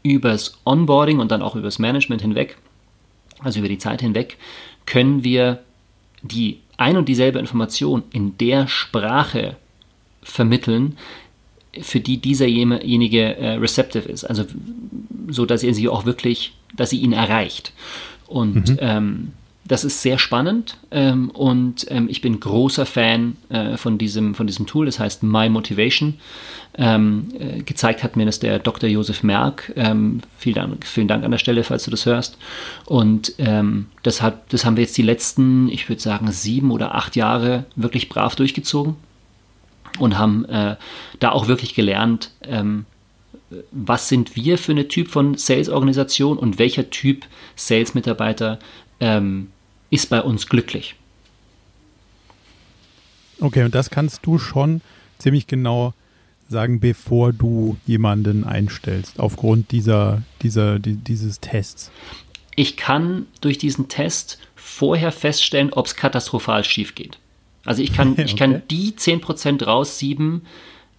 übers Onboarding und dann auch übers Management hinweg, also über die Zeit hinweg, können wir die ein und dieselbe Information in der Sprache vermitteln, für die dieserjenige äh, receptive ist, also so, dass ihr sie auch wirklich, dass sie ihn erreicht. Und mhm. ähm, das ist sehr spannend ähm, und ähm, ich bin großer Fan äh, von, diesem, von diesem Tool, das heißt My Motivation. Ähm, äh, gezeigt hat mir das der Dr. Josef Merck. Ähm, vielen, Dank, vielen Dank an der Stelle, falls du das hörst. Und ähm, das, hat, das haben wir jetzt die letzten, ich würde sagen, sieben oder acht Jahre wirklich brav durchgezogen und haben äh, da auch wirklich gelernt, ähm, was sind wir für eine Typ von Sales-Organisation und welcher Typ Sales-Mitarbeiter ähm, ist bei uns glücklich. Okay, und das kannst du schon ziemlich genau sagen, bevor du jemanden einstellst, aufgrund dieser, dieser, die, dieses Tests. Ich kann durch diesen Test vorher feststellen, ob es katastrophal schief geht. Also ich kann, okay. ich kann die 10% raussieben,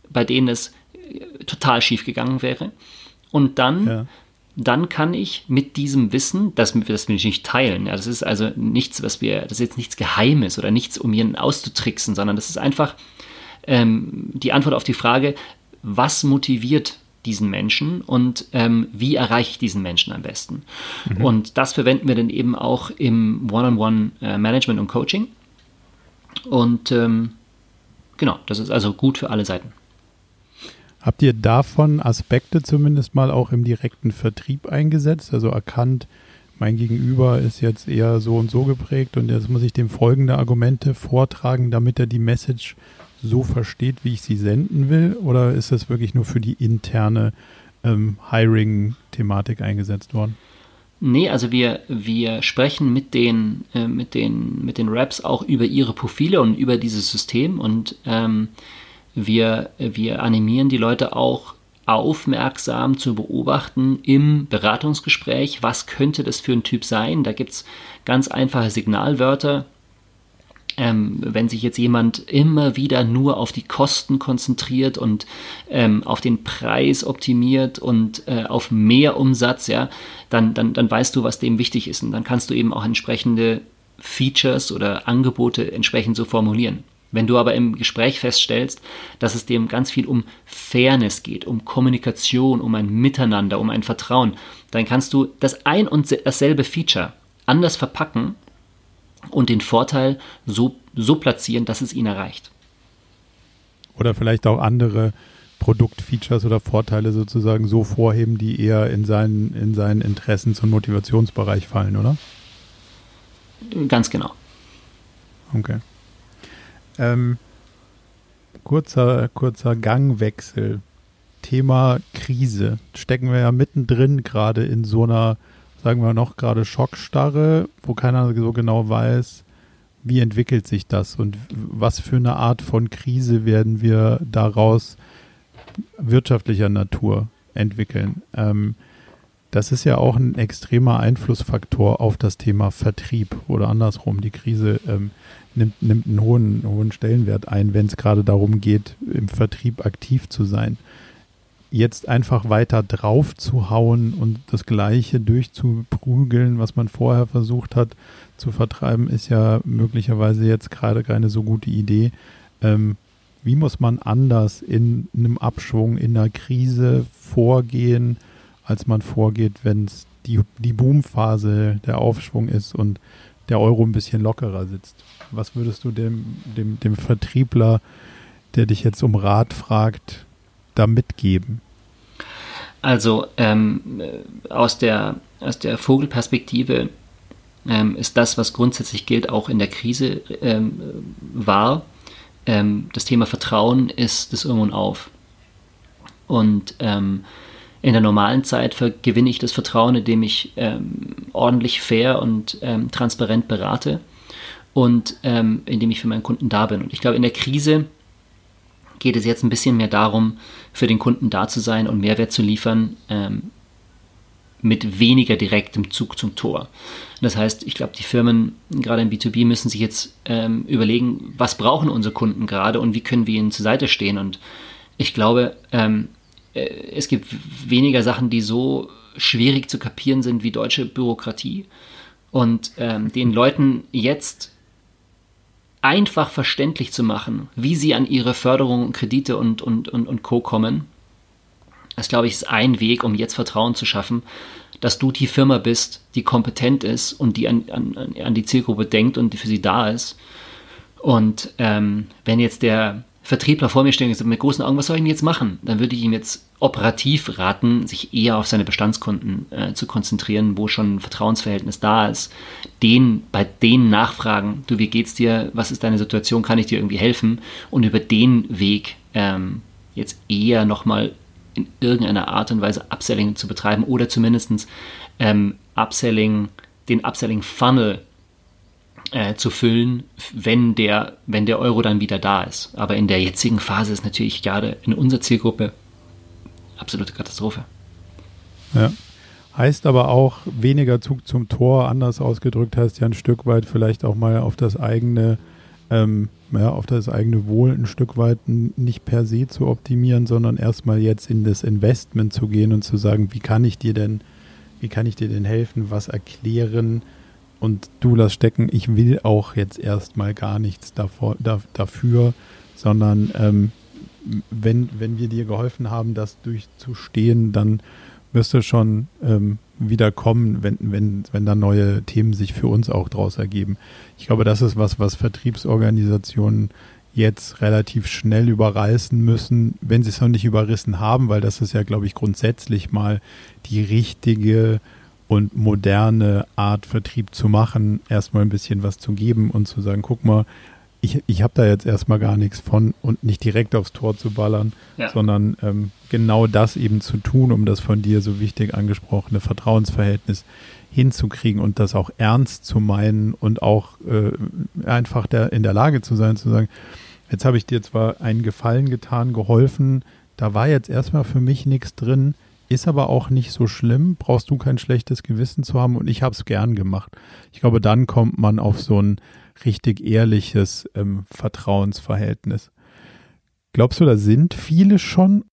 bei denen es äh, total schief gegangen wäre. Und dann ja dann kann ich mit diesem Wissen, das, das will ich nicht teilen, ja, das ist also nichts, was wir, das ist jetzt nichts Geheimes oder nichts, um ihn auszutricksen, sondern das ist einfach ähm, die Antwort auf die Frage, was motiviert diesen Menschen und ähm, wie erreiche ich diesen Menschen am besten. Mhm. Und das verwenden wir dann eben auch im One-on-One-Management äh, und Coaching. Und ähm, genau, das ist also gut für alle Seiten. Habt ihr davon Aspekte zumindest mal auch im direkten Vertrieb eingesetzt? Also erkannt, mein Gegenüber ist jetzt eher so und so geprägt und jetzt muss ich dem folgende Argumente vortragen, damit er die Message so versteht, wie ich sie senden will? Oder ist das wirklich nur für die interne ähm, Hiring-Thematik eingesetzt worden? Nee, also wir, wir sprechen mit den, äh, mit, den, mit den Raps auch über ihre Profile und über dieses System und ähm, wir, wir animieren die Leute auch aufmerksam zu beobachten im Beratungsgespräch, was könnte das für ein Typ sein. Da gibt es ganz einfache Signalwörter. Ähm, wenn sich jetzt jemand immer wieder nur auf die Kosten konzentriert und ähm, auf den Preis optimiert und äh, auf mehr Umsatz, ja, dann, dann, dann weißt du, was dem wichtig ist. Und dann kannst du eben auch entsprechende Features oder Angebote entsprechend so formulieren. Wenn du aber im Gespräch feststellst, dass es dem ganz viel um Fairness geht, um Kommunikation, um ein Miteinander, um ein Vertrauen, dann kannst du das ein und dasselbe Feature anders verpacken und den Vorteil so, so platzieren, dass es ihn erreicht. Oder vielleicht auch andere Produktfeatures oder Vorteile sozusagen so vorheben, die eher in seinen, in seinen Interessens- und Motivationsbereich fallen, oder? Ganz genau. Okay. Ähm, kurzer, kurzer Gangwechsel. Thema Krise. Stecken wir ja mittendrin gerade in so einer, sagen wir noch gerade Schockstarre, wo keiner so genau weiß, wie entwickelt sich das und was für eine Art von Krise werden wir daraus wirtschaftlicher Natur entwickeln. Ähm, das ist ja auch ein extremer Einflussfaktor auf das Thema Vertrieb oder andersrum. Die Krise ähm, nimmt, nimmt einen hohen, hohen Stellenwert ein, wenn es gerade darum geht, im Vertrieb aktiv zu sein. Jetzt einfach weiter drauf zu hauen und das Gleiche durchzuprügeln, was man vorher versucht hat zu vertreiben, ist ja möglicherweise jetzt gerade keine so gute Idee. Ähm, wie muss man anders in einem Abschwung, in einer Krise vorgehen, als man vorgeht, wenn es die, die Boomphase, der Aufschwung ist und der Euro ein bisschen lockerer sitzt? Was würdest du dem, dem, dem Vertriebler, der dich jetzt um Rat fragt, da mitgeben? Also ähm, aus, der, aus der Vogelperspektive ähm, ist das, was grundsätzlich gilt, auch in der Krise ähm, war. Ähm, das Thema Vertrauen ist das und Auf. Und ähm, in der normalen Zeit gewinne ich das Vertrauen, indem ich ähm, ordentlich, fair und ähm, transparent berate und indem ich für meinen Kunden da bin. Und ich glaube, in der Krise geht es jetzt ein bisschen mehr darum, für den Kunden da zu sein und Mehrwert zu liefern, mit weniger direktem Zug zum Tor. Das heißt, ich glaube, die Firmen, gerade im B2B, müssen sich jetzt ähm, überlegen, was brauchen unsere Kunden gerade und wie können wir ihnen zur Seite stehen. Und ich glaube, ähm, äh, es gibt weniger Sachen, die so schwierig zu kapieren sind wie deutsche Bürokratie. Und ähm, den Leuten jetzt einfach verständlich zu machen, wie sie an ihre Förderung, Kredite und, und, und, und Co. kommen, das, glaube ich, ist ein Weg, um jetzt Vertrauen zu schaffen, dass du die Firma bist, die kompetent ist und die an, an, an die Zielgruppe denkt und die für sie da ist. Und ähm, wenn jetzt der Vertriebler vor mir steht und sagt, mit großen Augen, was soll ich denn jetzt machen? Dann würde ich ihm jetzt operativ raten, sich eher auf seine Bestandskunden äh, zu konzentrieren, wo schon ein Vertrauensverhältnis da ist. Den, bei denen nachfragen, du, wie geht's dir? Was ist deine Situation? Kann ich dir irgendwie helfen? Und über den Weg ähm, jetzt eher nochmal in irgendeiner Art und Weise Upselling zu betreiben oder zumindest ähm, Upselling, den Upselling-Funnel äh, zu füllen, wenn der, wenn der Euro dann wieder da ist. Aber in der jetzigen Phase ist natürlich gerade in unserer Zielgruppe absolute Katastrophe. Ja. Heißt aber auch weniger Zug zum Tor, anders ausgedrückt heißt ja ein Stück weit vielleicht auch mal auf das eigene ähm, ja, auf das eigene Wohl ein Stück weit nicht per se zu optimieren, sondern erstmal jetzt in das Investment zu gehen und zu sagen, wie kann ich dir denn, wie kann ich dir denn helfen, was erklären und du lass stecken, ich will auch jetzt erstmal gar nichts davor, da, dafür, sondern ähm, wenn, wenn wir dir geholfen haben, das durchzustehen, dann wirst du schon ähm, wieder kommen, wenn, wenn, wenn da neue Themen sich für uns auch draus ergeben. Ich glaube, das ist was, was Vertriebsorganisationen jetzt relativ schnell überreißen müssen, wenn sie es noch nicht überrissen haben, weil das ist ja, glaube ich, grundsätzlich mal die richtige und moderne Art, Vertrieb zu machen, erstmal ein bisschen was zu geben und zu sagen, guck mal, ich, ich habe da jetzt erstmal gar nichts von und nicht direkt aufs Tor zu ballern, ja. sondern ähm, genau das eben zu tun, um das von dir so wichtig angesprochene Vertrauensverhältnis hinzukriegen und das auch ernst zu meinen und auch äh, einfach der, in der Lage zu sein, zu sagen, jetzt habe ich dir zwar einen Gefallen getan, geholfen, da war jetzt erstmal für mich nichts drin, ist aber auch nicht so schlimm, brauchst du kein schlechtes Gewissen zu haben und ich habe es gern gemacht. Ich glaube, dann kommt man auf so ein richtig ehrliches ähm, Vertrauensverhältnis. Glaubst du, da sind viele schon?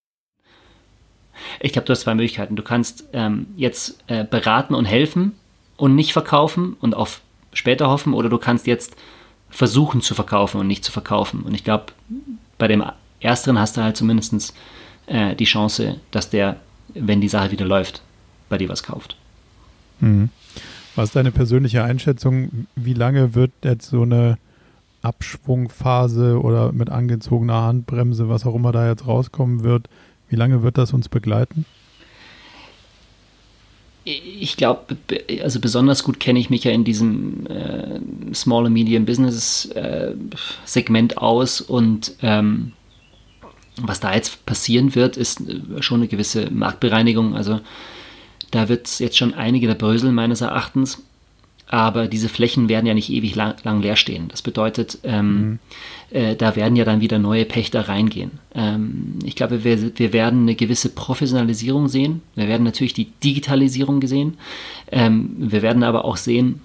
Ich glaube, du hast zwei Möglichkeiten. Du kannst ähm, jetzt äh, beraten und helfen und nicht verkaufen und auf später hoffen, oder du kannst jetzt versuchen zu verkaufen und nicht zu verkaufen. Und ich glaube, bei dem ersteren hast du halt zumindest äh, die Chance, dass der, wenn die Sache wieder läuft, bei dir was kauft. Mhm. Was ist deine persönliche Einschätzung? Wie lange wird jetzt so eine Abschwungphase oder mit angezogener Handbremse, was auch immer da jetzt rauskommen wird, wie lange wird das uns begleiten? Ich glaube, also besonders gut kenne ich mich ja in diesem äh, Small and Medium Business äh, Segment aus und ähm, was da jetzt passieren wird, ist äh, schon eine gewisse Marktbereinigung. Also da wird jetzt schon einige der bröseln meines Erachtens. Aber diese Flächen werden ja nicht ewig lang, lang leer stehen. Das bedeutet, ähm, mhm. äh, da werden ja dann wieder neue Pächter reingehen. Ähm, ich glaube, wir, wir werden eine gewisse Professionalisierung sehen. Wir werden natürlich die Digitalisierung gesehen. Ähm, wir werden aber auch sehen,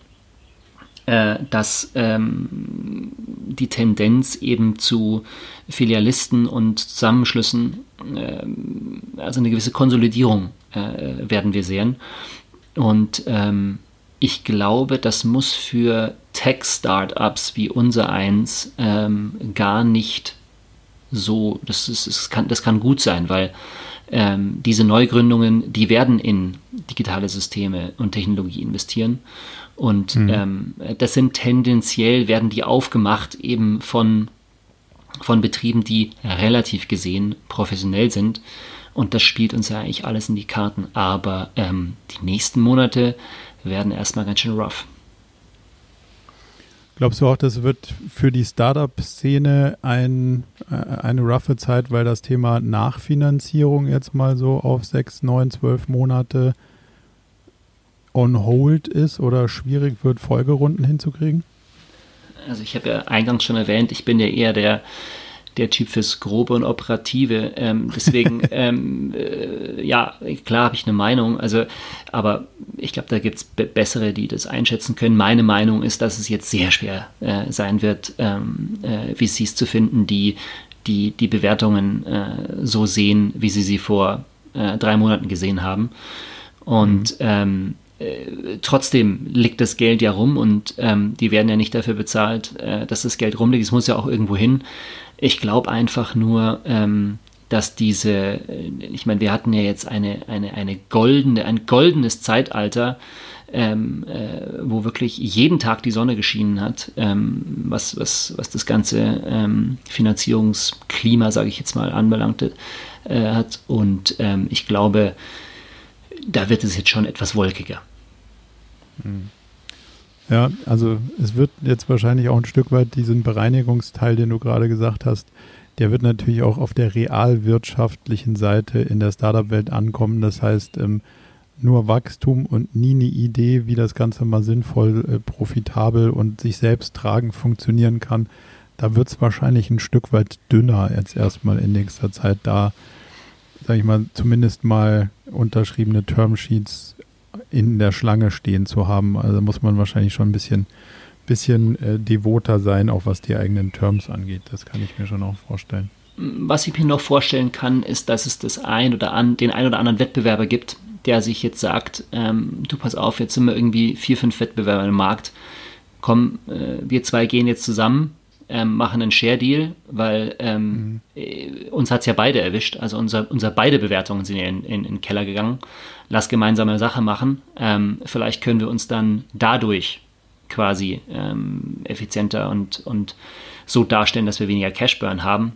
äh, dass ähm, die Tendenz eben zu Filialisten und Zusammenschlüssen, äh, also eine gewisse Konsolidierung äh, werden wir sehen. Und ähm, ich glaube, das muss für Tech-Startups wie unser eins ähm, gar nicht so, das, ist, das, kann, das kann gut sein, weil ähm, diese Neugründungen, die werden in digitale Systeme und Technologie investieren. Und mhm. ähm, das sind tendenziell, werden die aufgemacht eben von, von Betrieben, die relativ gesehen professionell sind. Und das spielt uns ja eigentlich alles in die Karten. Aber ähm, die nächsten Monate werden erstmal ganz schön rough. Glaubst du auch, das wird für die Startup-Szene ein, äh, eine roughe Zeit, weil das Thema Nachfinanzierung jetzt mal so auf sechs, neun, zwölf Monate on hold ist oder schwierig wird, Folgerunden hinzukriegen? Also ich habe ja eingangs schon erwähnt, ich bin ja eher der der Typ fürs Grobe und Operative. Ähm, deswegen, ähm, äh, ja, klar habe ich eine Meinung, also, aber ich glaube, da gibt es bessere, die das einschätzen können. Meine Meinung ist, dass es jetzt sehr schwer äh, sein wird, ähm, äh, VCs zu finden, die die, die Bewertungen äh, so sehen, wie sie sie vor äh, drei Monaten gesehen haben. Und mhm. Äh, trotzdem liegt das Geld ja rum und ähm, die werden ja nicht dafür bezahlt, äh, dass das Geld rumliegt. Es muss ja auch irgendwo hin. Ich glaube einfach nur, ähm, dass diese, äh, ich meine, wir hatten ja jetzt eine, eine, eine goldene, ein goldenes Zeitalter, ähm, äh, wo wirklich jeden Tag die Sonne geschienen hat, ähm, was, was, was das ganze ähm, Finanzierungsklima, sage ich jetzt mal, anbelangte äh, hat. Und ähm, ich glaube, da wird es jetzt schon etwas wolkiger. Mhm. Ja, also es wird jetzt wahrscheinlich auch ein Stück weit diesen Bereinigungsteil, den du gerade gesagt hast, der wird natürlich auch auf der realwirtschaftlichen Seite in der Startup-Welt ankommen. Das heißt, ähm, nur Wachstum und nie eine Idee, wie das Ganze mal sinnvoll, äh, profitabel und sich selbst tragen funktionieren kann. Da wird es wahrscheinlich ein Stück weit dünner jetzt erstmal in nächster Zeit da, sage ich mal, zumindest mal unterschriebene Termsheets in der Schlange stehen zu haben. Also muss man wahrscheinlich schon ein bisschen, bisschen äh, devoter sein, auch was die eigenen Terms angeht. Das kann ich mir schon auch vorstellen. Was ich mir noch vorstellen kann, ist, dass es das ein oder an, den ein oder anderen Wettbewerber gibt, der sich jetzt sagt, ähm, du pass auf, jetzt sind wir irgendwie vier, fünf Wettbewerber im Markt. Komm, äh, wir zwei gehen jetzt zusammen ähm, machen einen Share-Deal, weil ähm, mhm. Äh, uns hat es ja beide erwischt. Also unser, unser beide Bewertungen sind ja in, in, in den Keller gegangen. Lass gemeinsame Sache machen. Ähm, vielleicht können wir uns dann dadurch quasi ähm, effizienter und, und so darstellen, dass wir weniger Cashburn haben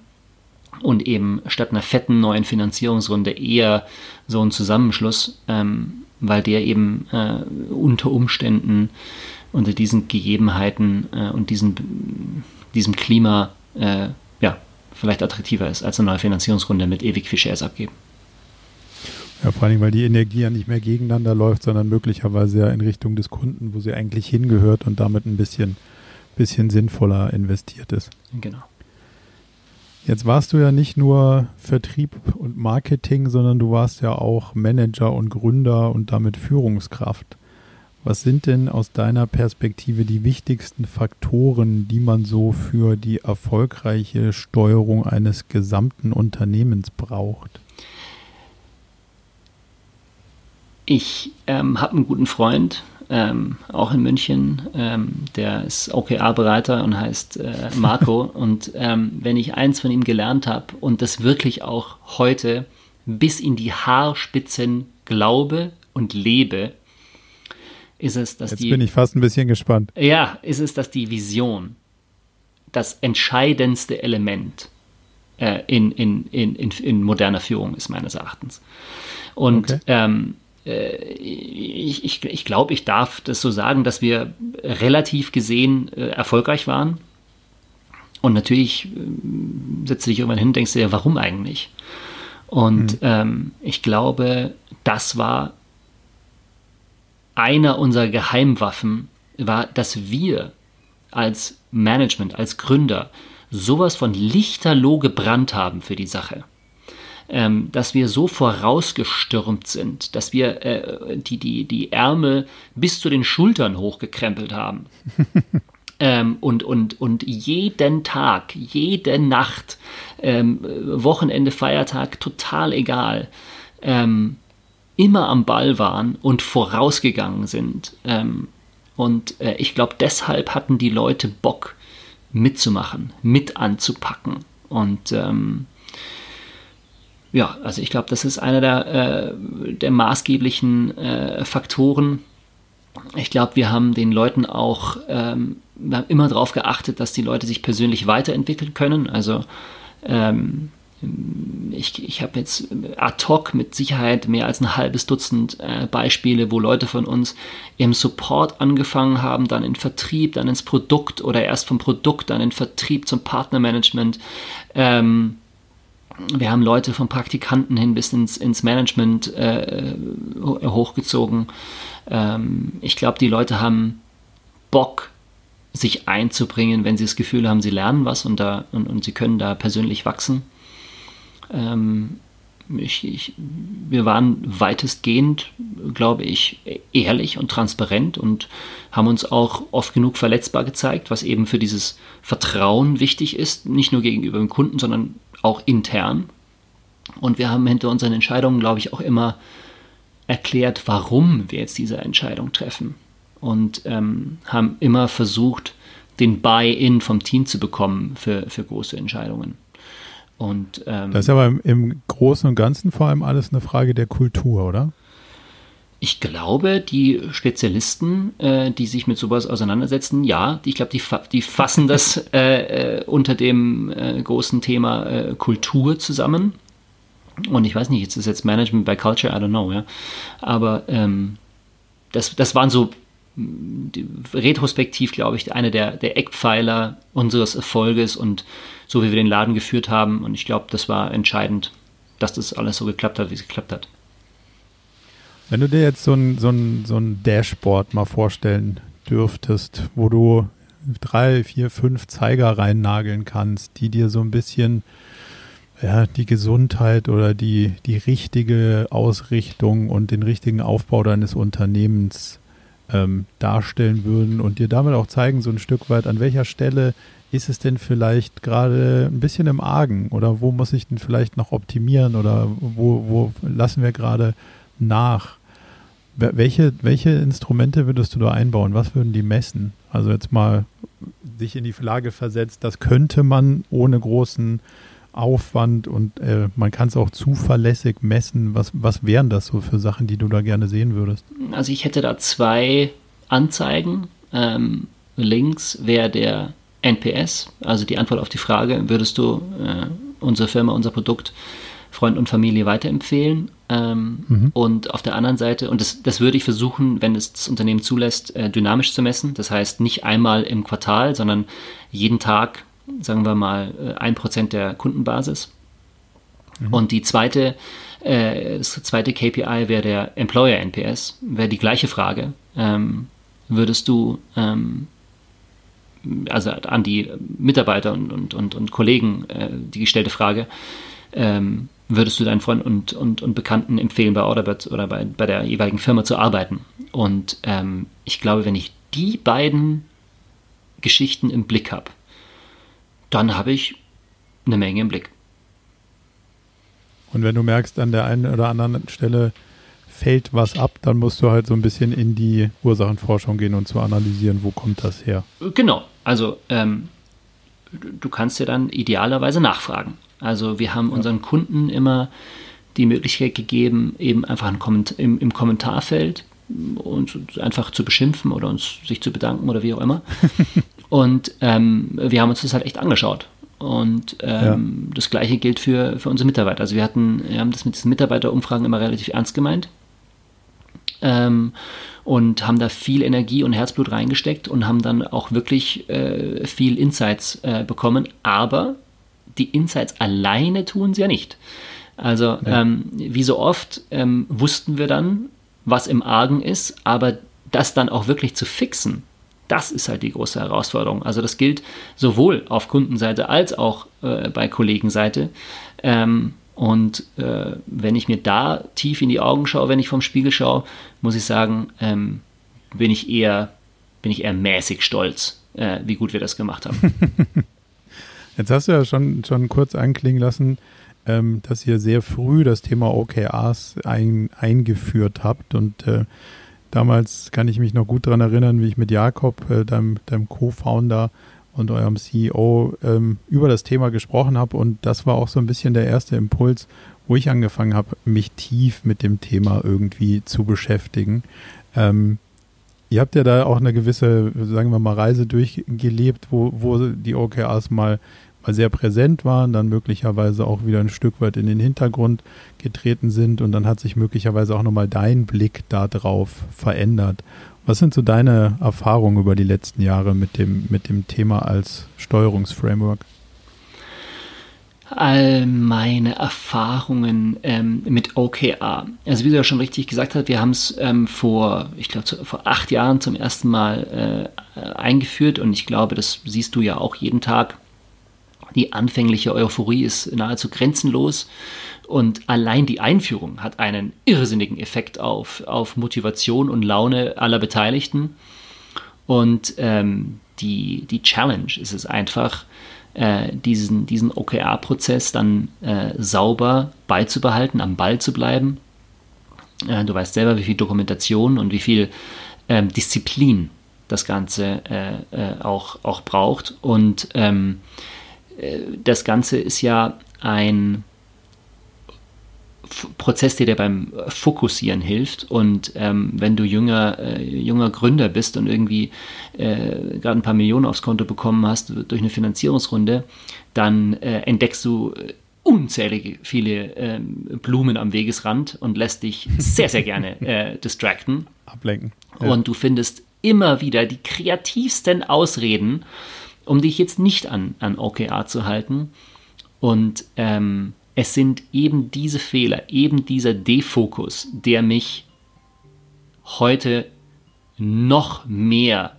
und eben statt einer fetten neuen Finanzierungsrunde eher so einen Zusammenschluss, ähm, weil der eben äh, unter Umständen unter diesen Gegebenheiten äh, und diesen diesem Klima äh, ja, vielleicht attraktiver ist als eine neue Finanzierungsrunde mit ewig viel Shares abgeben. Ja, vor allem, weil die Energie ja nicht mehr gegeneinander läuft, sondern möglicherweise ja in Richtung des Kunden, wo sie eigentlich hingehört und damit ein bisschen, bisschen sinnvoller investiert ist. Genau. Jetzt warst du ja nicht nur Vertrieb und Marketing, sondern du warst ja auch Manager und Gründer und damit Führungskraft. Was sind denn aus deiner Perspektive die wichtigsten Faktoren, die man so für die erfolgreiche Steuerung eines gesamten Unternehmens braucht? Ich ähm, habe einen guten Freund, ähm, auch in München, ähm, der ist OKR-Berater und heißt äh, Marco. und ähm, wenn ich eins von ihm gelernt habe und das wirklich auch heute bis in die Haarspitzen glaube und lebe, ist es, dass Jetzt die. bin ich fast ein bisschen gespannt. Ja, ist es, dass die Vision das entscheidendste Element äh, in, in, in, in, in moderner Führung ist, meines Erachtens. Und okay. ähm, äh, ich, ich, ich glaube, ich darf das so sagen, dass wir relativ gesehen äh, erfolgreich waren. Und natürlich äh, setzt du dich irgendwann hin und denkst dir, warum eigentlich? Und mhm. ähm, ich glaube, das war einer unserer Geheimwaffen war, dass wir als Management, als Gründer sowas von lichterloh gebrannt haben für die Sache. Ähm, dass wir so vorausgestürmt sind, dass wir äh, die, die, die Ärmel bis zu den Schultern hochgekrempelt haben. ähm, und, und, und jeden Tag, jede Nacht, ähm, Wochenende, Feiertag, total egal, ähm, immer am Ball waren und vorausgegangen sind. Ähm, und äh, ich glaube, deshalb hatten die Leute Bock mitzumachen, mit anzupacken. Und ähm, ja, also ich glaube, das ist einer der, äh, der maßgeblichen äh, Faktoren. Ich glaube, wir haben den Leuten auch ähm, wir haben immer darauf geachtet, dass die Leute sich persönlich weiterentwickeln können. Also ähm, ich, ich habe jetzt ad hoc mit Sicherheit mehr als ein halbes Dutzend äh, Beispiele, wo Leute von uns im Support angefangen haben, dann in Vertrieb, dann ins Produkt oder erst vom Produkt, dann in Vertrieb zum Partnermanagement. Ähm, wir haben Leute vom Praktikanten hin bis ins, ins Management äh, hochgezogen. Ähm, ich glaube, die Leute haben Bock, sich einzubringen, wenn sie das Gefühl haben, sie lernen was und, da, und, und sie können da persönlich wachsen. Ähm, ich, ich, wir waren weitestgehend, glaube ich, ehrlich und transparent und haben uns auch oft genug verletzbar gezeigt, was eben für dieses Vertrauen wichtig ist, nicht nur gegenüber dem Kunden, sondern auch intern. Und wir haben hinter unseren Entscheidungen, glaube ich, auch immer erklärt, warum wir jetzt diese Entscheidung treffen. Und ähm, haben immer versucht, den Buy-in vom Team zu bekommen für, für große Entscheidungen. Und, ähm, das ist aber im, im Großen und Ganzen vor allem alles eine Frage der Kultur, oder? Ich glaube, die Spezialisten, äh, die sich mit sowas auseinandersetzen, ja, ich glaube, die, die fassen das äh, äh, unter dem äh, großen Thema äh, Kultur zusammen. Und ich weiß nicht, jetzt ist jetzt Management by Culture, I don't know, ja. Aber ähm, das, das waren so retrospektiv, glaube ich, eine der, der Eckpfeiler unseres Erfolges und so wie wir den Laden geführt haben. Und ich glaube, das war entscheidend, dass das alles so geklappt hat, wie es geklappt hat. Wenn du dir jetzt so ein, so ein, so ein Dashboard mal vorstellen dürftest, wo du drei, vier, fünf Zeiger reinnageln kannst, die dir so ein bisschen ja, die Gesundheit oder die, die richtige Ausrichtung und den richtigen Aufbau deines Unternehmens ähm, darstellen würden und dir damit auch zeigen, so ein Stück weit, an welcher Stelle ist es denn vielleicht gerade ein bisschen im Argen oder wo muss ich denn vielleicht noch optimieren oder wo, wo lassen wir gerade nach? Welche, welche Instrumente würdest du da einbauen? Was würden die messen? Also jetzt mal sich in die Lage versetzt, das könnte man ohne großen Aufwand und äh, man kann es auch zuverlässig messen. Was, was wären das so für Sachen, die du da gerne sehen würdest? Also ich hätte da zwei Anzeigen. Ähm, links wäre der NPS, also die Antwort auf die Frage, würdest du äh, unsere Firma, unser Produkt Freund und Familie weiterempfehlen? Ähm, mhm. Und auf der anderen Seite, und das, das würde ich versuchen, wenn es das Unternehmen zulässt, äh, dynamisch zu messen. Das heißt nicht einmal im Quartal, sondern jeden Tag, sagen wir mal, äh, ein Prozent der Kundenbasis. Mhm. Und die zweite, äh, das zweite KPI wäre der Employer NPS, wäre die gleiche Frage. Ähm, würdest du ähm, also an die Mitarbeiter und, und, und, und Kollegen äh, die gestellte Frage, ähm, würdest du deinen Freunden und, und, und Bekannten empfehlen, bei Orderbird oder bei, bei der jeweiligen Firma zu arbeiten? Und ähm, ich glaube, wenn ich die beiden Geschichten im Blick habe, dann habe ich eine Menge im Blick. Und wenn du merkst, an der einen oder anderen Stelle fällt was ab, dann musst du halt so ein bisschen in die Ursachenforschung gehen und zu analysieren, wo kommt das her. Genau, also ähm, du kannst ja dann idealerweise nachfragen. Also wir haben ja. unseren Kunden immer die Möglichkeit gegeben, eben einfach Komment im, im, Kommentarfeld uns einfach zu beschimpfen oder uns sich zu bedanken oder wie auch immer. und ähm, wir haben uns das halt echt angeschaut. Und ähm, ja. das gleiche gilt für, für unsere Mitarbeiter. Also wir hatten, wir haben das mit diesen Mitarbeiterumfragen immer relativ ernst gemeint ähm, und haben da viel Energie und Herzblut reingesteckt und haben dann auch wirklich äh, viel Insights äh, bekommen. Aber die Insights alleine tun sie ja nicht. Also ja. ähm, wie so oft ähm, wussten wir dann, was im Argen ist, aber das dann auch wirklich zu fixen, das ist halt die große Herausforderung. Also das gilt sowohl auf Kundenseite als auch äh, bei Kollegenseite. Ähm, und äh, wenn ich mir da tief in die Augen schaue, wenn ich vom Spiegel schaue, muss ich sagen, ähm, bin ich eher, bin ich eher mäßig stolz, äh, wie gut wir das gemacht haben. Jetzt hast du ja schon, schon kurz anklingen lassen, ähm, dass ihr sehr früh das Thema OKRs ein, eingeführt habt. Und äh, damals kann ich mich noch gut daran erinnern, wie ich mit Jakob, äh, deinem, deinem Co-Founder, und eurem CEO ähm, über das Thema gesprochen habe. Und das war auch so ein bisschen der erste Impuls, wo ich angefangen habe, mich tief mit dem Thema irgendwie zu beschäftigen. Ähm, ihr habt ja da auch eine gewisse, sagen wir mal, Reise durchgelebt, wo, wo die OKRs mal mal sehr präsent waren, dann möglicherweise auch wieder ein Stück weit in den Hintergrund getreten sind und dann hat sich möglicherweise auch nochmal dein Blick darauf verändert. Was sind so deine Erfahrungen über die letzten Jahre mit dem, mit dem Thema als Steuerungsframework? all meine Erfahrungen ähm, mit OKR. Also wie du ja schon richtig gesagt hast, wir haben es ähm, vor, ich glaube, vor acht Jahren zum ersten Mal äh, eingeführt und ich glaube, das siehst du ja auch jeden Tag. Die anfängliche Euphorie ist nahezu grenzenlos und allein die Einführung hat einen irrsinnigen Effekt auf, auf Motivation und Laune aller Beteiligten. Und ähm, die, die Challenge ist es einfach, äh, diesen, diesen OKR-Prozess dann äh, sauber beizubehalten, am Ball zu bleiben. Äh, du weißt selber, wie viel Dokumentation und wie viel ähm, Disziplin das Ganze äh, äh, auch, auch braucht. Und ähm, äh, das Ganze ist ja ein Prozess, der dir beim Fokussieren hilft. Und ähm, wenn du jünger, äh, junger Gründer bist und irgendwie äh, gerade ein paar Millionen aufs Konto bekommen hast durch eine Finanzierungsrunde, dann äh, entdeckst du unzählige viele ähm, Blumen am Wegesrand und lässt dich sehr, sehr gerne äh, distracten. Ablenken. Ja. Und du findest immer wieder die kreativsten Ausreden, um dich jetzt nicht an, an OKR zu halten. Und ähm, es sind eben diese Fehler, eben dieser Defokus, der mich heute noch mehr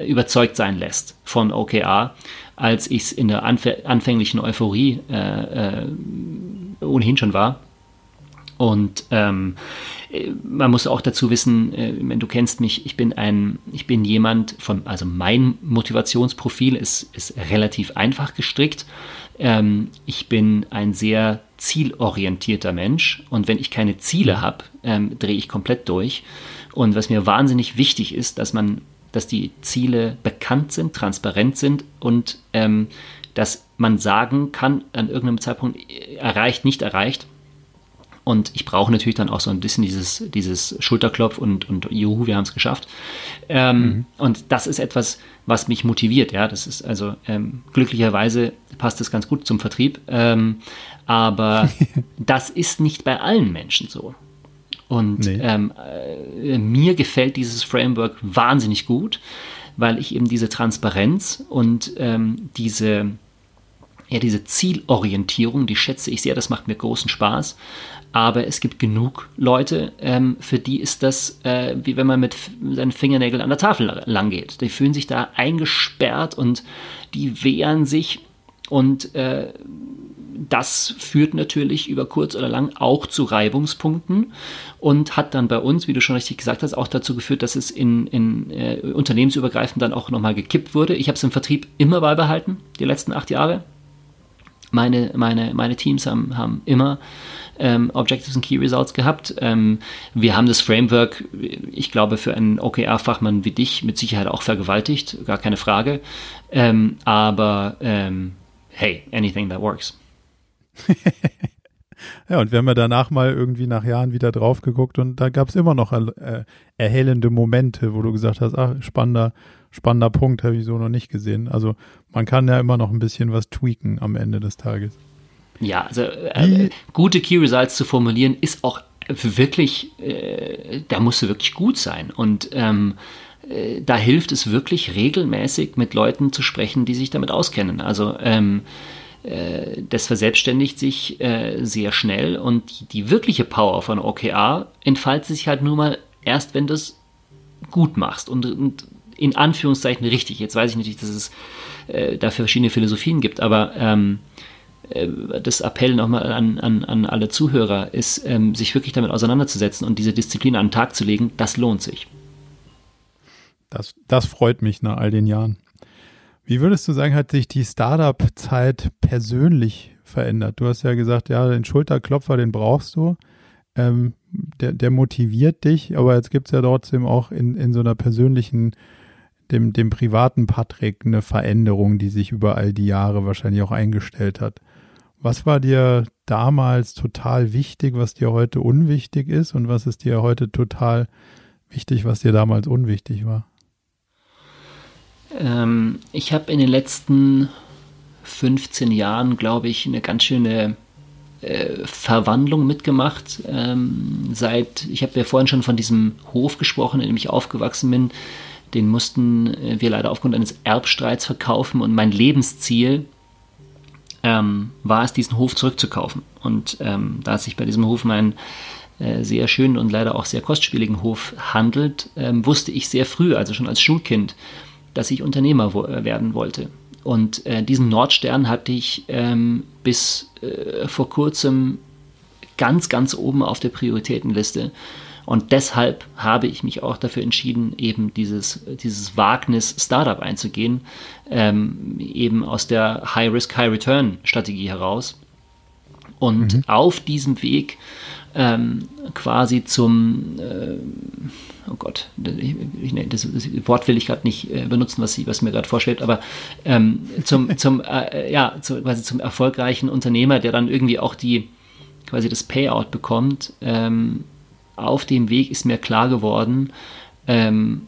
überzeugt sein lässt von OKR, als ich es in der anf anfänglichen Euphorie äh, äh, ohnehin schon war. Und ähm, man muss auch dazu wissen, äh, wenn du kennst mich, ich bin ein, ich bin jemand von, also mein Motivationsprofil ist, ist relativ einfach gestrickt. Ähm, ich bin ein sehr zielorientierter Mensch und wenn ich keine Ziele habe, ähm, drehe ich komplett durch. Und was mir wahnsinnig wichtig ist, dass man, dass die Ziele bekannt sind, transparent sind und ähm, dass man sagen kann, an irgendeinem Zeitpunkt äh, erreicht, nicht erreicht. Und ich brauche natürlich dann auch so ein bisschen dieses, dieses Schulterklopf und, und juhu, wir haben es geschafft. Ähm, mhm. Und das ist etwas, was mich motiviert. Ja, das ist also ähm, glücklicherweise passt es ganz gut zum Vertrieb. Ähm, aber das ist nicht bei allen Menschen so. Und nee. ähm, äh, mir gefällt dieses Framework wahnsinnig gut, weil ich eben diese Transparenz und ähm, diese, ja, diese Zielorientierung, die schätze ich sehr, das macht mir großen Spaß. Aber es gibt genug Leute, ähm, für die ist das äh, wie wenn man mit seinen Fingernägeln an der Tafel lang geht. Die fühlen sich da eingesperrt und die wehren sich und äh, das führt natürlich über kurz oder lang auch zu Reibungspunkten und hat dann bei uns, wie du schon richtig gesagt hast, auch dazu geführt, dass es in, in äh, unternehmensübergreifend dann auch nochmal gekippt wurde. Ich habe es im Vertrieb immer beibehalten, die letzten acht Jahre. Meine, meine, meine Teams haben, haben immer ähm, Objectives und Key Results gehabt. Ähm, wir haben das Framework, ich glaube, für einen OKR-Fachmann wie dich mit Sicherheit auch vergewaltigt, gar keine Frage. Ähm, aber ähm, hey, anything that works. ja, und wir haben ja danach mal irgendwie nach Jahren wieder drauf geguckt und da gab es immer noch äh, erhellende Momente, wo du gesagt hast, ach, spannender, spannender Punkt, habe ich so noch nicht gesehen. Also man kann ja immer noch ein bisschen was tweaken am Ende des Tages. Ja, also äh, gute Key Results zu formulieren ist auch wirklich, äh, da musst du wirklich gut sein. Und ähm, äh, da hilft es wirklich regelmäßig mit Leuten zu sprechen, die sich damit auskennen. Also ähm, äh, das verselbstständigt sich äh, sehr schnell und die, wirkliche Power von OKR entfaltet sich halt nur mal erst, wenn du es gut machst und, und, in Anführungszeichen richtig. Jetzt weiß ich natürlich, dass es äh, dafür verschiedene Philosophien gibt, aber ähm, äh, das Appell nochmal an, an, an alle Zuhörer ist, ähm, sich wirklich damit auseinanderzusetzen und diese Disziplin an den Tag zu legen, das lohnt sich. Das, das freut mich nach all den Jahren. Wie würdest du sagen, hat sich die Startup-Zeit persönlich verändert? Du hast ja gesagt, ja, den Schulterklopfer, den brauchst du. Ähm, der, der motiviert dich, aber jetzt gibt es ja trotzdem auch in, in so einer persönlichen, dem, dem privaten Patrick eine Veränderung, die sich über all die Jahre wahrscheinlich auch eingestellt hat. Was war dir damals total wichtig, was dir heute unwichtig ist und was ist dir heute total wichtig, was dir damals unwichtig war? Ähm, ich habe in den letzten 15 Jahren, glaube ich, eine ganz schöne äh, Verwandlung mitgemacht. Ähm, seit, ich habe ja vorhin schon von diesem Hof gesprochen, in dem ich aufgewachsen bin. Den mussten äh, wir leider aufgrund eines Erbstreits verkaufen und mein Lebensziel ähm, war es, diesen Hof zurückzukaufen. Und ähm, da es sich bei diesem Hof mein äh, sehr schönen und leider auch sehr kostspieligen Hof handelt, ähm, wusste ich sehr früh, also schon als Schulkind, dass ich Unternehmer wo äh, werden wollte. Und äh, diesen Nordstern hatte ich ähm, bis äh, vor kurzem ganz, ganz oben auf der Prioritätenliste. Und deshalb habe ich mich auch dafür entschieden, eben dieses, dieses Wagnis Startup einzugehen, ähm, eben aus der High-Risk, High-Return-Strategie heraus. Und mhm. auf diesem Weg ähm, quasi zum, äh, oh Gott, ich, ich, das, das, Wort will ich gerade nicht äh, benutzen, was, was mir gerade vorschwebt, aber ähm, zum, zum, äh, ja, zu, quasi zum erfolgreichen Unternehmer, der dann irgendwie auch die, quasi das Payout bekommt. Ähm, auf dem Weg ist mir klar geworden, ähm,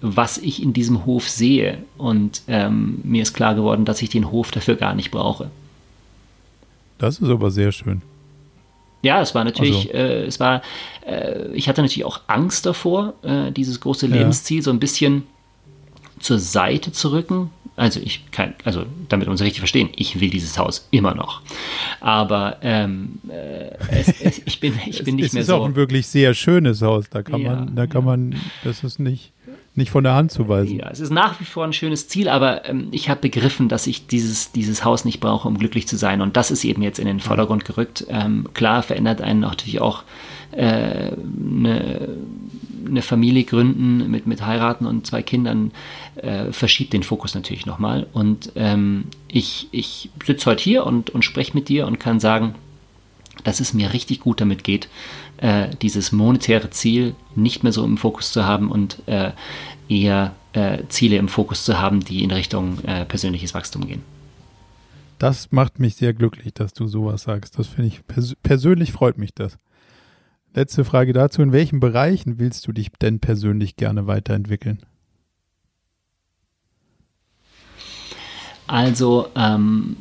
was ich in diesem Hof sehe. Und ähm, mir ist klar geworden, dass ich den Hof dafür gar nicht brauche. Das ist aber sehr schön. Ja, es war natürlich, also. äh, es war, äh, ich hatte natürlich auch Angst davor, äh, dieses große Lebensziel ja. so ein bisschen zur Seite zu rücken. Also ich kann, also damit wir uns richtig verstehen, ich will dieses Haus immer noch. Aber ähm, äh, es, es, ich bin, ich bin nicht es mehr so. Es ist auch ein wirklich sehr schönes Haus. Da kann ja, man, da kann ja. man, das ist nicht nicht von der Hand zu weisen. Ja, es ist nach wie vor ein schönes Ziel, aber ähm, ich habe begriffen, dass ich dieses, dieses Haus nicht brauche, um glücklich zu sein. Und das ist eben jetzt in den Vordergrund gerückt. Ähm, klar verändert einen natürlich auch äh, eine, eine Familie gründen mit, mit heiraten und zwei Kindern äh, verschiebt den Fokus natürlich nochmal. Und ähm, ich, ich sitze heute hier und, und spreche mit dir und kann sagen, dass es mir richtig gut damit geht, äh, dieses monetäre Ziel nicht mehr so im Fokus zu haben und äh, eher äh, Ziele im Fokus zu haben, die in Richtung äh, persönliches Wachstum gehen. Das macht mich sehr glücklich, dass du sowas sagst. Das finde ich pers persönlich freut mich das. Letzte Frage dazu: In welchen Bereichen willst du dich denn persönlich gerne weiterentwickeln? Also, ähm,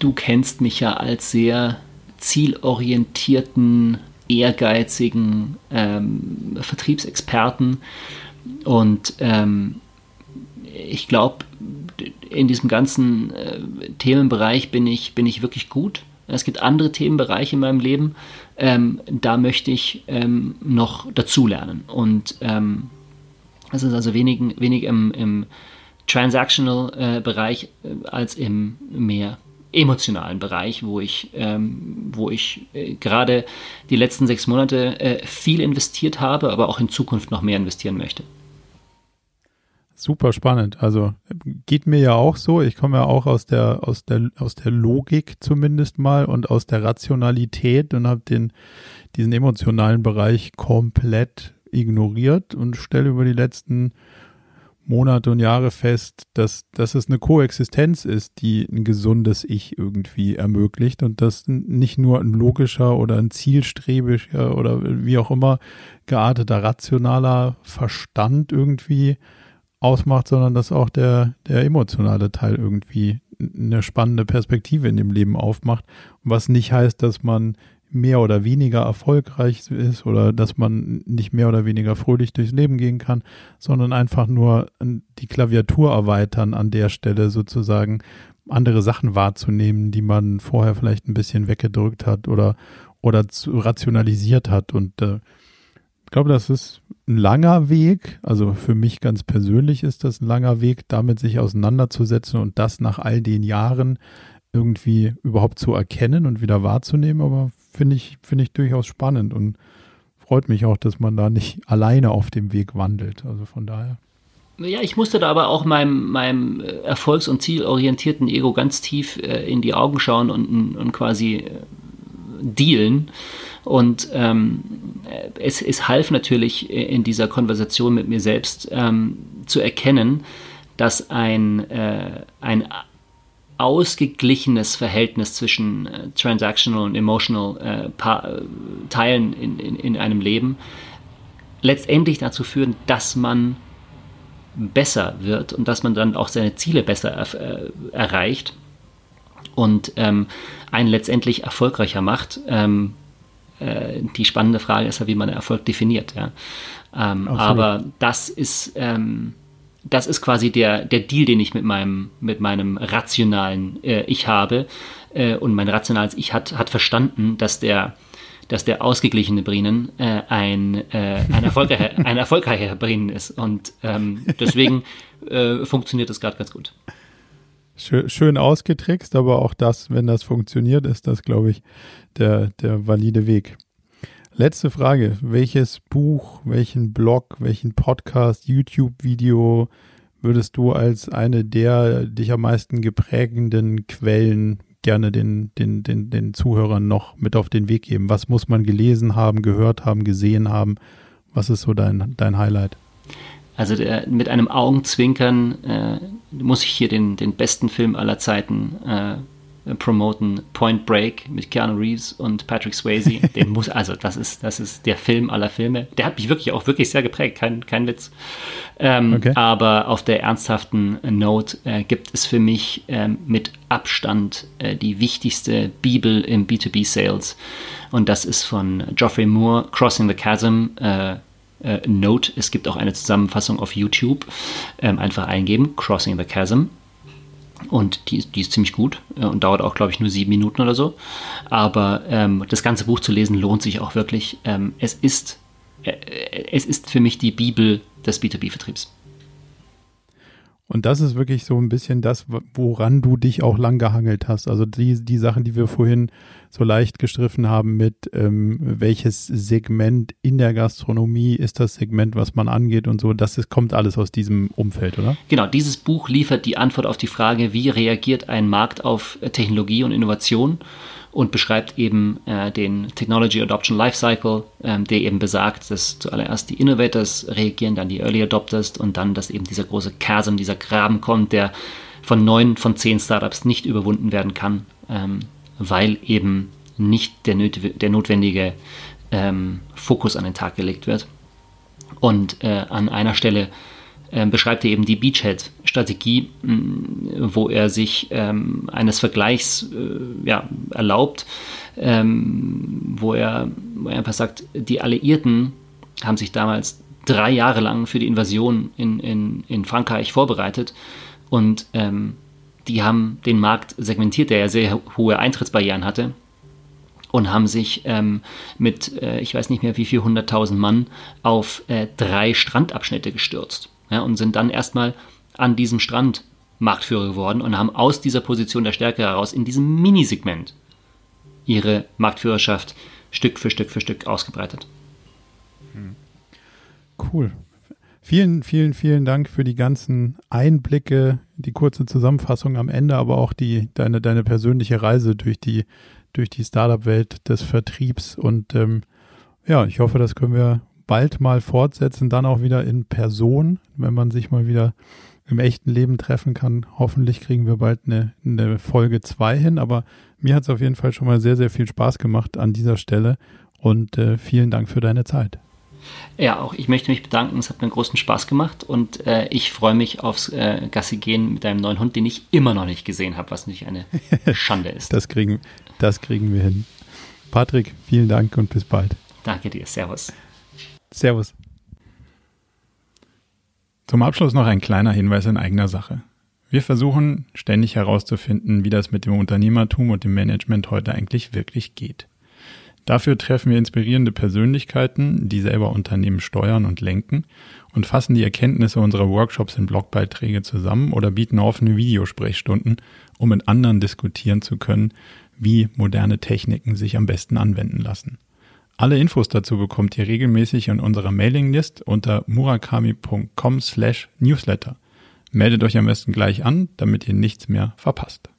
du kennst mich ja als sehr zielorientierten, ehrgeizigen ähm, Vertriebsexperten. Und ähm, ich glaube, in diesem ganzen äh, Themenbereich bin ich, bin ich wirklich gut. Es gibt andere Themenbereiche in meinem Leben, ähm, da möchte ich ähm, noch dazulernen. Und ähm, das ist also wenig, wenig im, im Transactional-Bereich äh, äh, als im mehr emotionalen Bereich, wo ich, ähm, wo ich äh, gerade die letzten sechs Monate äh, viel investiert habe, aber auch in Zukunft noch mehr investieren möchte. Super spannend. Also geht mir ja auch so. Ich komme ja auch aus der, aus der, aus der Logik zumindest mal und aus der Rationalität und habe den, diesen emotionalen Bereich komplett ignoriert und stelle über die letzten Monate und Jahre fest, dass, dass es eine Koexistenz ist, die ein gesundes Ich irgendwie ermöglicht und dass nicht nur ein logischer oder ein zielstrebiger oder wie auch immer gearteter rationaler Verstand irgendwie ausmacht, sondern dass auch der, der emotionale Teil irgendwie eine spannende Perspektive in dem Leben aufmacht, was nicht heißt, dass man mehr oder weniger erfolgreich ist oder dass man nicht mehr oder weniger fröhlich durchs Leben gehen kann, sondern einfach nur die Klaviatur erweitern an der Stelle sozusagen andere Sachen wahrzunehmen, die man vorher vielleicht ein bisschen weggedrückt hat oder oder rationalisiert hat. Und äh, ich glaube, das ist ein langer Weg. Also für mich ganz persönlich ist das ein langer Weg, damit sich auseinanderzusetzen und das nach all den Jahren irgendwie überhaupt zu erkennen und wieder wahrzunehmen. Aber finde ich, finde ich durchaus spannend und freut mich auch, dass man da nicht alleine auf dem Weg wandelt. Also von daher. Ja, ich musste da aber auch meinem, meinem erfolgs- und zielorientierten Ego ganz tief äh, in die Augen schauen und, und quasi äh, dealen. Und ähm, es, es half natürlich in dieser Konversation mit mir selbst ähm, zu erkennen, dass ein, äh, ein ausgeglichenes Verhältnis zwischen äh, transactional und emotional äh, äh, Teilen in, in, in einem Leben letztendlich dazu führen, dass man besser wird und dass man dann auch seine Ziele besser er, äh, erreicht und ähm, einen letztendlich erfolgreicher macht. Ähm, äh, die spannende Frage ist ja, wie man Erfolg definiert. Ja? Ähm, aber das ist, ähm, das ist quasi der, der Deal, den ich mit meinem, mit meinem rationalen äh, Ich habe. Äh, und mein rationales Ich hat, hat verstanden, dass der, dass der ausgeglichene Brinen äh, ein, äh, ein, erfolgreicher, ein erfolgreicher Brinen ist. Und ähm, deswegen äh, funktioniert das gerade ganz gut. Schön, ausgetrickst, aber auch das, wenn das funktioniert, ist das, glaube ich, der, der valide Weg. Letzte Frage. Welches Buch, welchen Blog, welchen Podcast, YouTube-Video würdest du als eine der dich am meisten geprägenden Quellen gerne den, den, den, den Zuhörern noch mit auf den Weg geben? Was muss man gelesen haben, gehört haben, gesehen haben? Was ist so dein, dein Highlight? Also der, mit einem Augenzwinkern äh, muss ich hier den, den besten Film aller Zeiten äh, äh, promoten Point Break mit Keanu Reeves und Patrick Swayze. Den muss, also das ist, das ist der Film aller Filme. Der hat mich wirklich auch wirklich sehr geprägt, kein, kein Witz. Ähm, okay. Aber auf der ernsthaften Note äh, gibt es für mich ähm, mit Abstand äh, die wichtigste Bibel im B2B-Sales. Und das ist von Geoffrey Moore, Crossing the Chasm. Äh, äh Note. Es gibt auch eine Zusammenfassung auf YouTube. Ähm, einfach eingeben, Crossing the Chasm. Und die, die ist ziemlich gut äh, und dauert auch, glaube ich, nur sieben Minuten oder so. Aber ähm, das ganze Buch zu lesen lohnt sich auch wirklich. Ähm, es, ist, äh, es ist für mich die Bibel des B2B-Vertriebs. Und das ist wirklich so ein bisschen das, woran du dich auch lang gehangelt hast. Also die, die Sachen, die wir vorhin so leicht gestriffen haben mit, ähm, welches Segment in der Gastronomie ist das Segment, was man angeht und so, das ist, kommt alles aus diesem Umfeld, oder? Genau, dieses Buch liefert die Antwort auf die Frage, wie reagiert ein Markt auf Technologie und Innovation und beschreibt eben äh, den Technology Adoption Lifecycle, ähm, der eben besagt, dass zuallererst die Innovators reagieren, dann die Early Adopters und dann, dass eben dieser große Chasm, dieser Graben kommt, der von neun von zehn Startups nicht überwunden werden kann, ähm, weil eben nicht der, der notwendige ähm, Fokus an den Tag gelegt wird. Und äh, an einer Stelle äh, beschreibt er eben die Beachhead-Strategie, wo er sich ähm, eines Vergleichs äh, ja, erlaubt, ähm, wo, er, wo er einfach sagt, die Alliierten haben sich damals drei Jahre lang für die Invasion in, in, in Frankreich vorbereitet und ähm, die haben den Markt segmentiert, der ja sehr hohe Eintrittsbarrieren hatte und haben sich ähm, mit, äh, ich weiß nicht mehr wie viel, 100.000 Mann auf äh, drei Strandabschnitte gestürzt ja, und sind dann erstmal an diesem Strand Marktführer geworden und haben aus dieser Position der Stärke heraus in diesem Minisegment ihre Marktführerschaft Stück für Stück für Stück ausgebreitet. Cool. Vielen, vielen, vielen Dank für die ganzen Einblicke, die kurze Zusammenfassung am Ende, aber auch die, deine, deine persönliche Reise durch die, durch die Startup-Welt des Vertriebs. Und ähm, ja, ich hoffe, das können wir bald mal fortsetzen, dann auch wieder in Person, wenn man sich mal wieder im echten Leben treffen kann. Hoffentlich kriegen wir bald eine, eine Folge 2 hin, aber mir hat es auf jeden Fall schon mal sehr, sehr viel Spaß gemacht an dieser Stelle und äh, vielen Dank für deine Zeit. Ja, auch ich möchte mich bedanken. Es hat mir großen Spaß gemacht und äh, ich freue mich aufs äh, Gassi gehen mit deinem neuen Hund, den ich immer noch nicht gesehen habe, was natürlich eine Schande ist. das, kriegen, das kriegen wir hin. Patrick, vielen Dank und bis bald. Danke dir. Servus. Servus. Zum Abschluss noch ein kleiner Hinweis in eigener Sache. Wir versuchen ständig herauszufinden, wie das mit dem Unternehmertum und dem Management heute eigentlich wirklich geht. Dafür treffen wir inspirierende Persönlichkeiten, die selber Unternehmen steuern und lenken und fassen die Erkenntnisse unserer Workshops in Blogbeiträge zusammen oder bieten offene Videosprechstunden, um mit anderen diskutieren zu können, wie moderne Techniken sich am besten anwenden lassen. Alle Infos dazu bekommt ihr regelmäßig in unserer Mailinglist unter murakami.com slash newsletter. Meldet euch am besten gleich an, damit ihr nichts mehr verpasst.